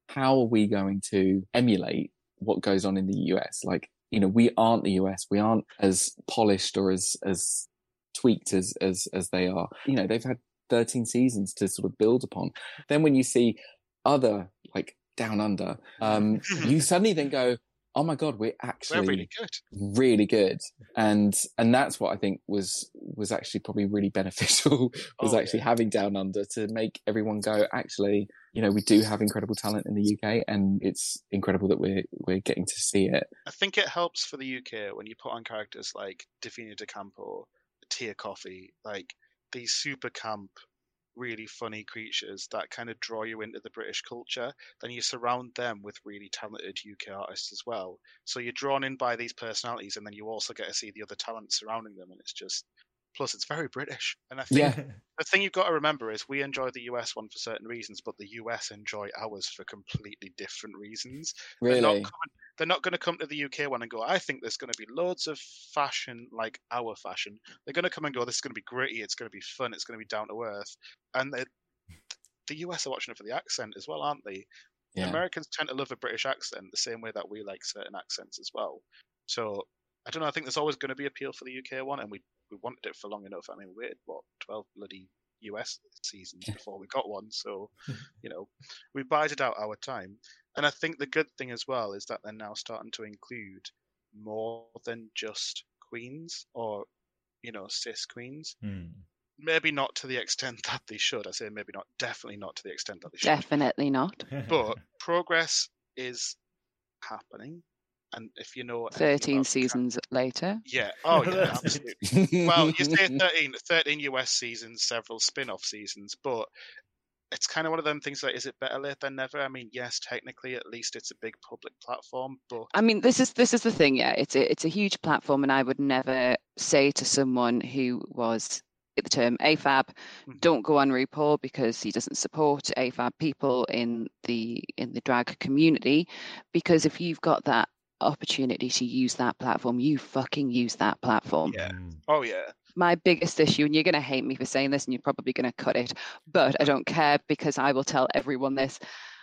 how are we going to emulate what goes on in the US? Like, you know, we aren't the US, we aren't as polished or as as tweaked as as as they are. You know, they've had 13 seasons to sort of build upon. Then when you see other like down under, um, you suddenly then go, oh my god, we're actually they're really good. really good and and that's what i think was was actually probably really beneficial was Oh, actually yeah. having down under to make everyone go actually you know we do have incredible talent in the uk and it's incredible that we're we're getting to see it I think it helps for the UK when you put on characters like Divina De Campo, Tia Kofi, like these super camp, really funny creatures that kind of draw you into the British culture. Then you surround them with really talented UK artists as well. So you're drawn in by these personalities, and then you also get to see the other talent surrounding them, and it's just. Plus, it's very British, and I think Yeah. the thing you've got to remember is we enjoy the US one for certain reasons, but the US enjoy ours for completely different reasons. Really they're not going to come to the UK one and go, I think there's going to be loads of fashion like our fashion. They're going to come and go, this is going to be gritty, it's going to be fun, it's going to be down to earth. And they- the US are watching it for the accent as well, aren't they? yeah Americans tend to love a British accent the same way that we like certain accents as well. So I don't know. I think there's always going to be appeal for the UK one, and we we wanted it for long enough. I mean, we waited what twelve bloody US seasons before we got one, so you know we bided out our time. And I think the good thing as well is that they're now starting to include more than just queens or you know cis queens. Hmm. Maybe not to the extent that they should. I say maybe not. Definitely not to the extent that they should Definitely not. but progress is happening. And if you know 13 about seasons later. yeah, oh yeah, absolutely. Well, you say 13, 13 US seasons, several spin-off seasons, but it's kind of one of them things like, is it better late than never? I mean, yes, technically, at least it's a big public platform, but I mean, this is this is the thing. Yeah, it's a it's a huge platform, and I would never say to someone who was the term AFAB, Mhm. don't go on RuPaul because he doesn't support AFAB people in the in the drag community. Because if you've got that opportunity to use that platform, you fucking use that platform. Yeah. Hmm. oh yeah, My biggest issue, and you're going to hate me for saying this, and you're probably going to cut it, but I don't care because I will tell everyone this.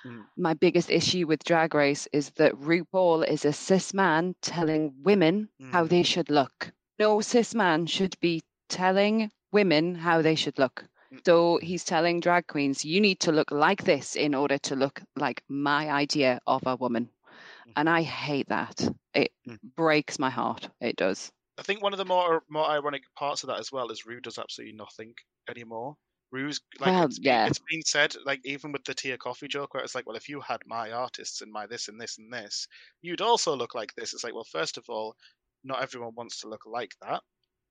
Mm. My biggest issue with Drag Race is that RuPaul is a cis man telling women how Mm. they should look. No cis man should be telling women how they should look. Mm. So he's telling drag queens, you need to look like this in order to look like my idea of a woman. And I hate that. It Mm. breaks my heart. It does. I think one of the more more ironic parts of that as well is Rue does absolutely nothing anymore. Rue's like Well, it's, yeah. it's been said like even with the Tia Kofi joke where it's like, well, if you had my artists and my this and this and this, you'd also look like this. It's like, well, first of all, not everyone wants to look like that.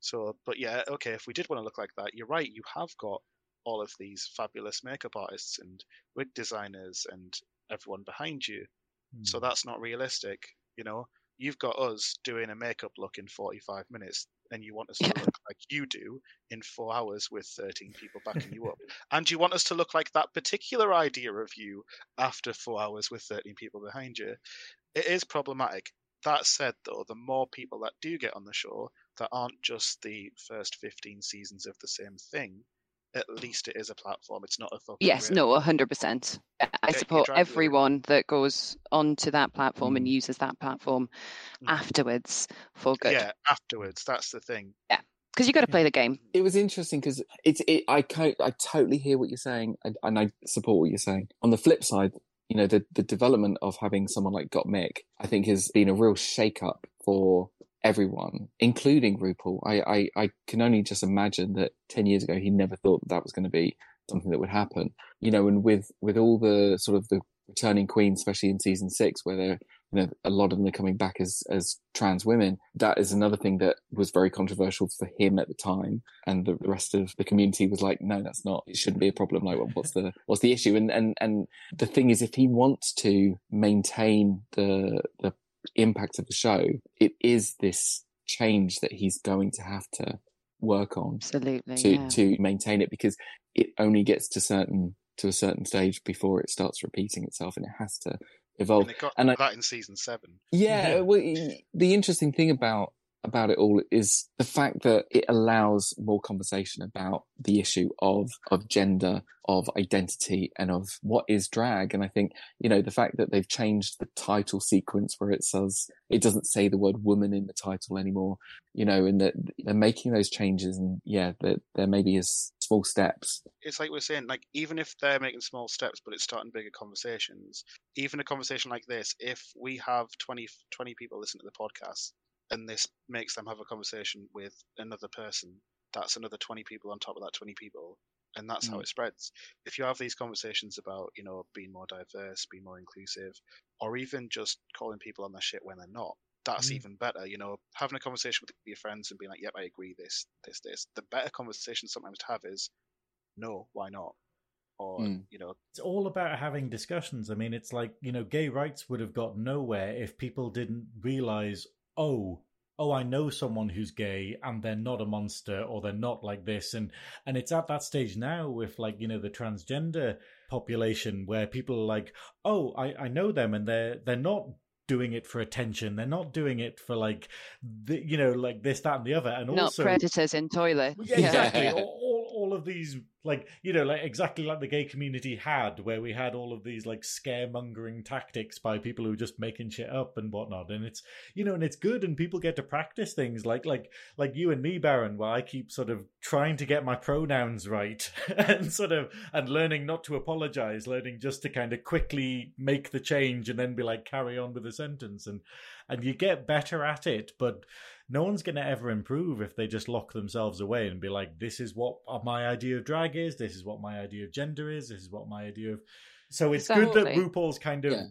So, but yeah, okay, if we did want to look like that, you're right. You have got all of these fabulous makeup artists and wig designers and everyone behind you. So Hmm. that's not realistic. You know, you've got us doing a makeup look in 45 minutes, and you want us to look like you do in four hours with 13 people backing you up. And you want us to look like that particular idea of you after four hours with 13 people behind you. It is problematic. That said, though, the more people that do get on the show that aren't just the first 15 seasons of the same thing, at least it is a platform. It's not a fucking Yes, rail. no, hundred percent. I support drive the- everyone that goes onto that platform and Mm. uses that platform Mm. afterwards for good. Yeah, afterwards. That's the thing. Yeah, because you got to play the game. It was interesting because it's it. I co- I totally hear what you're saying, and, and I support what you're saying. On the flip side, you know, the the development of having someone like Gottmik, I think, has been a real shake up for everyone, including RuPaul. I, I I can only just imagine that ten years ago he never thought that, that was going to be something that would happen. You know, and with with all the sort of the returning queens, especially in season six, where they're you know a lot of them are coming back as as trans women. That is another thing that was very controversial for him at the time, and the rest of the community was like, "No, that's not. It shouldn't be a problem. Like, what- what's the what's the issue?" And and and the thing is, if he wants to maintain the the impact of the show, it is this change that he's going to have to work on Absolutely. to yeah. to maintain it because it only gets to certain to a certain stage before it starts repeating itself and it has to evolve And they got and I- that in season seven. yeah, Yeah. well, the interesting thing about about it all is the fact that it allows more conversation about the issue of of gender, of identity, and of what is drag. And I think you know the fact that they've changed the title sequence where it says it doesn't say the word woman in the title anymore. You know, and that they're making those changes, and yeah, that there maybe is small steps. It's like we're saying, like even if they're making small steps, but it's starting bigger conversations. Even a conversation like this, if we have 20, 20 people listen to the podcast, and this makes them have a conversation with another person, that's another twenty people on top of that twenty people, and that's how Mm. it spreads. If you have these conversations about, you know, being more diverse, being more inclusive, or even just calling people on their shit when they're not, that's Mm. even better. You know, having a conversation with your friends and being like, "Yep, I agree. This, this, this." The better conversation sometimes to have is, "No, why not?" Or Mm. you know, It's all about having discussions. I mean, it's like, you know, gay rights would have got nowhere if people didn't realize, oh, oh, I know someone who's gay and they're not a monster or they're not like this. And and it's at that stage now with like, you know, the transgender population where people are like, oh, I, I know them and they're they're not doing it for attention. They're not doing it for like the, you know, like this, that, and the other. And Not also predators in toilet. yeah, exactly. all, of these, like you know, like exactly like the gay community had, where we had all of these like scaremongering tactics by people who were just making shit up and whatnot. And it's you know, and it's good, and people get to practice things like like like you and me, Baron, where I keep sort of trying to get my pronouns right and sort of and learning not to apologize, learning just to kind of quickly make the change and then be like carry on with the sentence and and you get better at it, but no one's going to ever improve if they just lock themselves away and be like, this is what my idea of drag is, this is what my idea of gender is, this is what my idea of. So it's good that RuPaul's kind of. Yeah.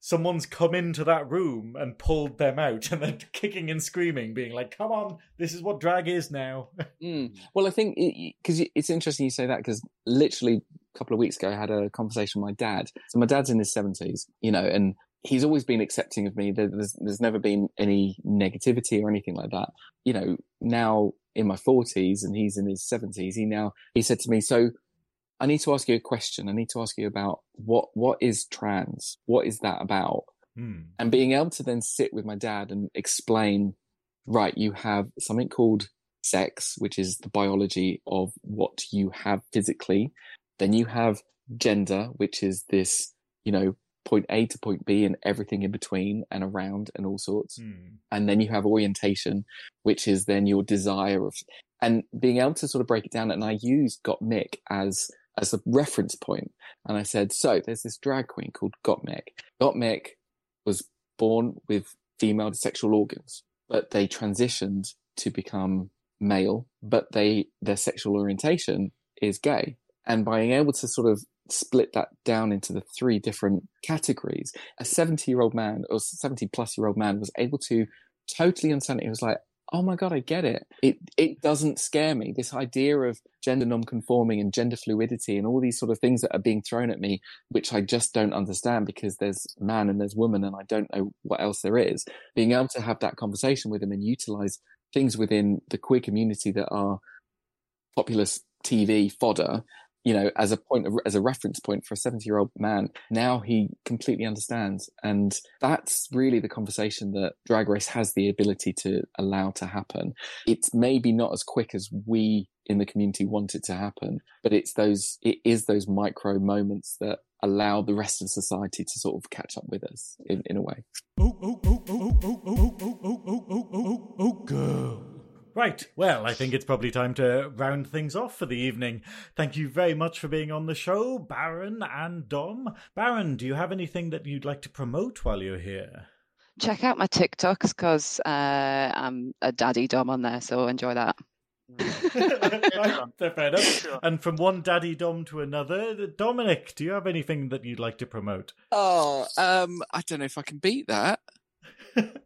Someone's come into that room and pulled them out, and they're kicking and screaming, being like, "Come on, this is what drag is now." Mm. Well, I think because it's interesting you say that because literally a couple of weeks ago I had a conversation with my dad. So my dad's in his seventies, you know, and he's always been accepting of me. There's there's never been any negativity or anything like that. You know, now in my forties and he's in his seventies, he now he said to me, "So I need to ask you a question. I need to ask you about what what is trans? What is that about?" Hmm. and being able to then sit with my dad and explain right you have something called sex which is the biology of what you have physically then you have gender which is this you know point a to point b and everything in between and around and all sorts. Hmm. and then you have orientation which is then your desire of and being able to sort of break it down. And i used Gottmik as as a reference point. And i said so there's this drag queen called Gottmik got mick was born with female sexual organs but they transitioned to become male but they their sexual orientation is gay. And by being able to sort of split that down into the three different categories a 70 year old man or 70 plus year old man was able to totally understand it. He was like, oh my god, I get it. It it doesn't scare me. This idea of gender non-conforming and gender fluidity and all these sort of things that are being thrown at me, which I just don't understand because there's man and there's woman and I don't know what else there is. Being able to have that conversation with them and utilize things within the queer community that are populist TV fodder you know, as a point of, as a reference point for a 70 year old man. Now he completely understands. And that's really the conversation that Drag Race has the ability to allow to happen. It's maybe not as quick as we in the community want it to happen, but it's those, it is those micro moments that allow the rest of society to sort of catch up with us in, in a way. Oh, oh, oh, oh, oh, oh, oh, oh, oh, oh, oh, oh, oh, girl. Right. Well, I think it's probably time to round things off for the evening. Thank you very much for being on the show, Baron and Dom. Baron, do you have anything that you'd like to promote while you're here? Check out my TikToks because uh, I'm a daddy Dom on there, so enjoy that. right, fair enough. And from one daddy dom to another, Dominic, do you have anything that you'd like to promote? Oh, um, I don't know if I can beat that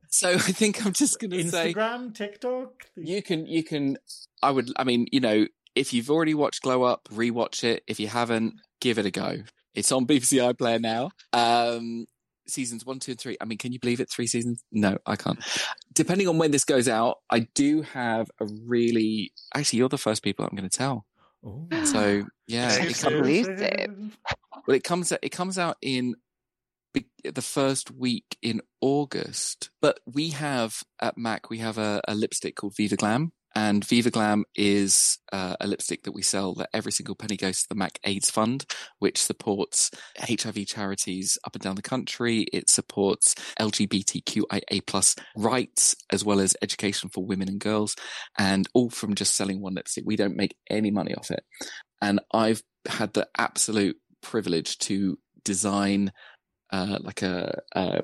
so I think I'm just going to say Instagram, TikTok. You can, you can. I would. I mean, you know, if you've already watched Glow Up, rewatch it. If you haven't, give it a go. It's on BBC iPlayer now. Um, seasons one, two, and three. I mean, can you believe it? Three seasons? No, I can't. Depending on when this goes out, I do have a really. Actually, you're the first people I'm going to tell. Ooh. So yeah, it comes, well, it comes it comes out in the first week in August. But we have at Mac, we have a, a lipstick called Viva Glam. And Viva Glam is uh, a lipstick that we sell that every single penny goes to the Mac AIDS Fund, which supports HIV charities up and down the country. It supports LGBTQIA plus rights as well as education for women and girls and all from just selling one lipstick. We don't make any money off it. And I've had the absolute privilege to design uh, like a, a,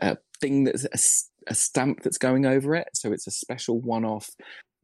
a thing that's a, a, stamp that's going over it. So it's a special one off.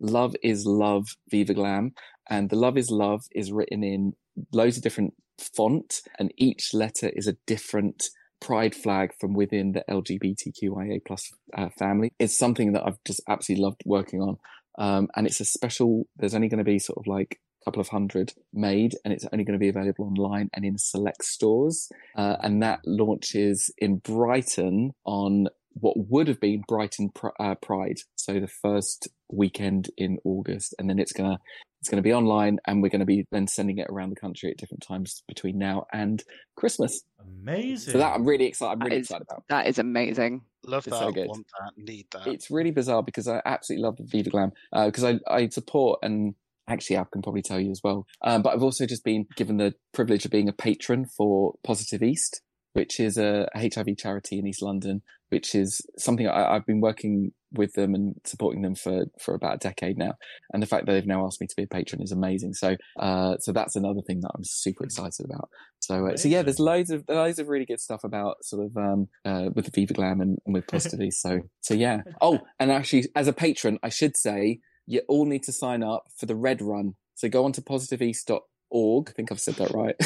Love is love, Viva Glam. And the love is love is written in loads of different font, and each letter is a different pride flag from within the LGBTQIA plus uh, family. It's something that I've just absolutely loved working on. Um, and it's a special, there's only going to be sort of like couple of hundred made, and it's only going to be available online and in select stores. Uh, and that launches in Brighton on what would have been Brighton uh, Pride, so the first weekend in August, and then it's gonna it's going to be online, and we're going to be then sending it around the country at different times between now and Christmas. Amazing! So that I'm really excited. I'm really is, excited about. That is amazing. Love that. So good. Want that. Need that. It's really bizarre because I absolutely love the Viva Glam because uh, I I support and actually I can probably tell you as well. Um, but I've also just been given the privilege of being a patron for Positive East, which is a, HIV charity in East London, which is something I, have been working with them and supporting them for, for about a decade now. And the fact that they've now asked me to be a patron is amazing. So, uh, so that's another thing that I'm super excited about. So, uh, so yeah, there's loads of, loads of really good stuff about sort of, um, uh, with the Viva Glam and, and with Positive East. So, so yeah. Oh, and actually as a patron, I should say, you all need to sign up for the Red Run. So go on to positiveeast.org. I think I've said that right.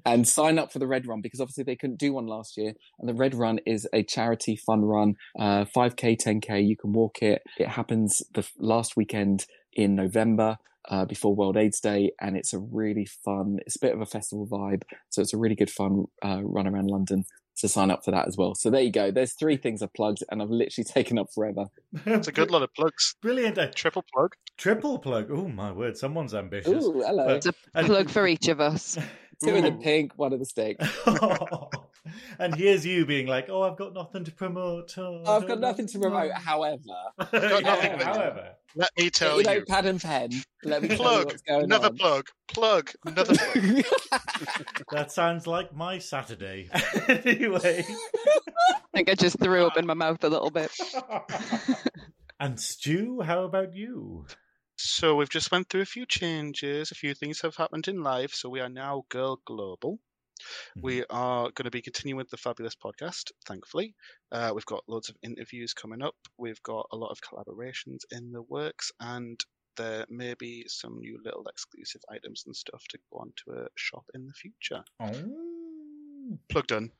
and sign up for the Red Run because obviously they couldn't do one last year. And the Red Run is a charity fun run, uh, 5K, 10K. You can walk it. It happens the last weekend in November. Uh, before World AIDS Day, and it's a really fun. It's a bit of a festival vibe, so it's a really good fun uh, run around London to sign up for that as well. So there you go. There's three things I've plugged, and I've literally taken up forever. That's a good lot of plugs. Brilliant. Uh, triple plug. Triple plug. Oh my word! Someone's ambitious. Ooh, hello. But, it's a plug for each of us. Two in the pink, one in the stick. and here's you being like, "Oh, I've got nothing to promote." Oh, I've got nothing to promote. However, yeah, however, let me tell you, you. pad and pen. Let me plug another on. plug. Plug another plug. that sounds like my Saturday. anyway, I think I just threw up in my mouth a little bit. and Stu, how about you? So we've just went through a few changes. A few things have happened in life. So we are now GURL Global. Mm-hmm. We are going to be continuing with the fabulous podcast. Thankfully, uh, we've got loads of interviews coming up. We've got a lot of collaborations in the works, and there may be some new little exclusive items and stuff to go onto a shop in the future. Oh. Plugged in.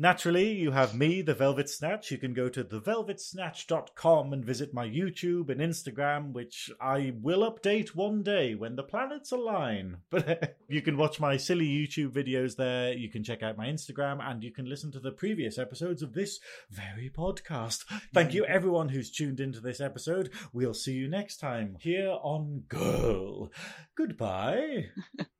Naturally, you have me, The Velvet Snatch. You can go to thevelvetsnatch.com and visit my YouTube and Instagram, which I will update one day when the planets align. But you can watch my silly YouTube videos there. You can check out my Instagram and you can listen to the previous episodes of this very podcast. Thank you, everyone who's tuned into this episode. We'll see you next time here on GURL. Goodbye.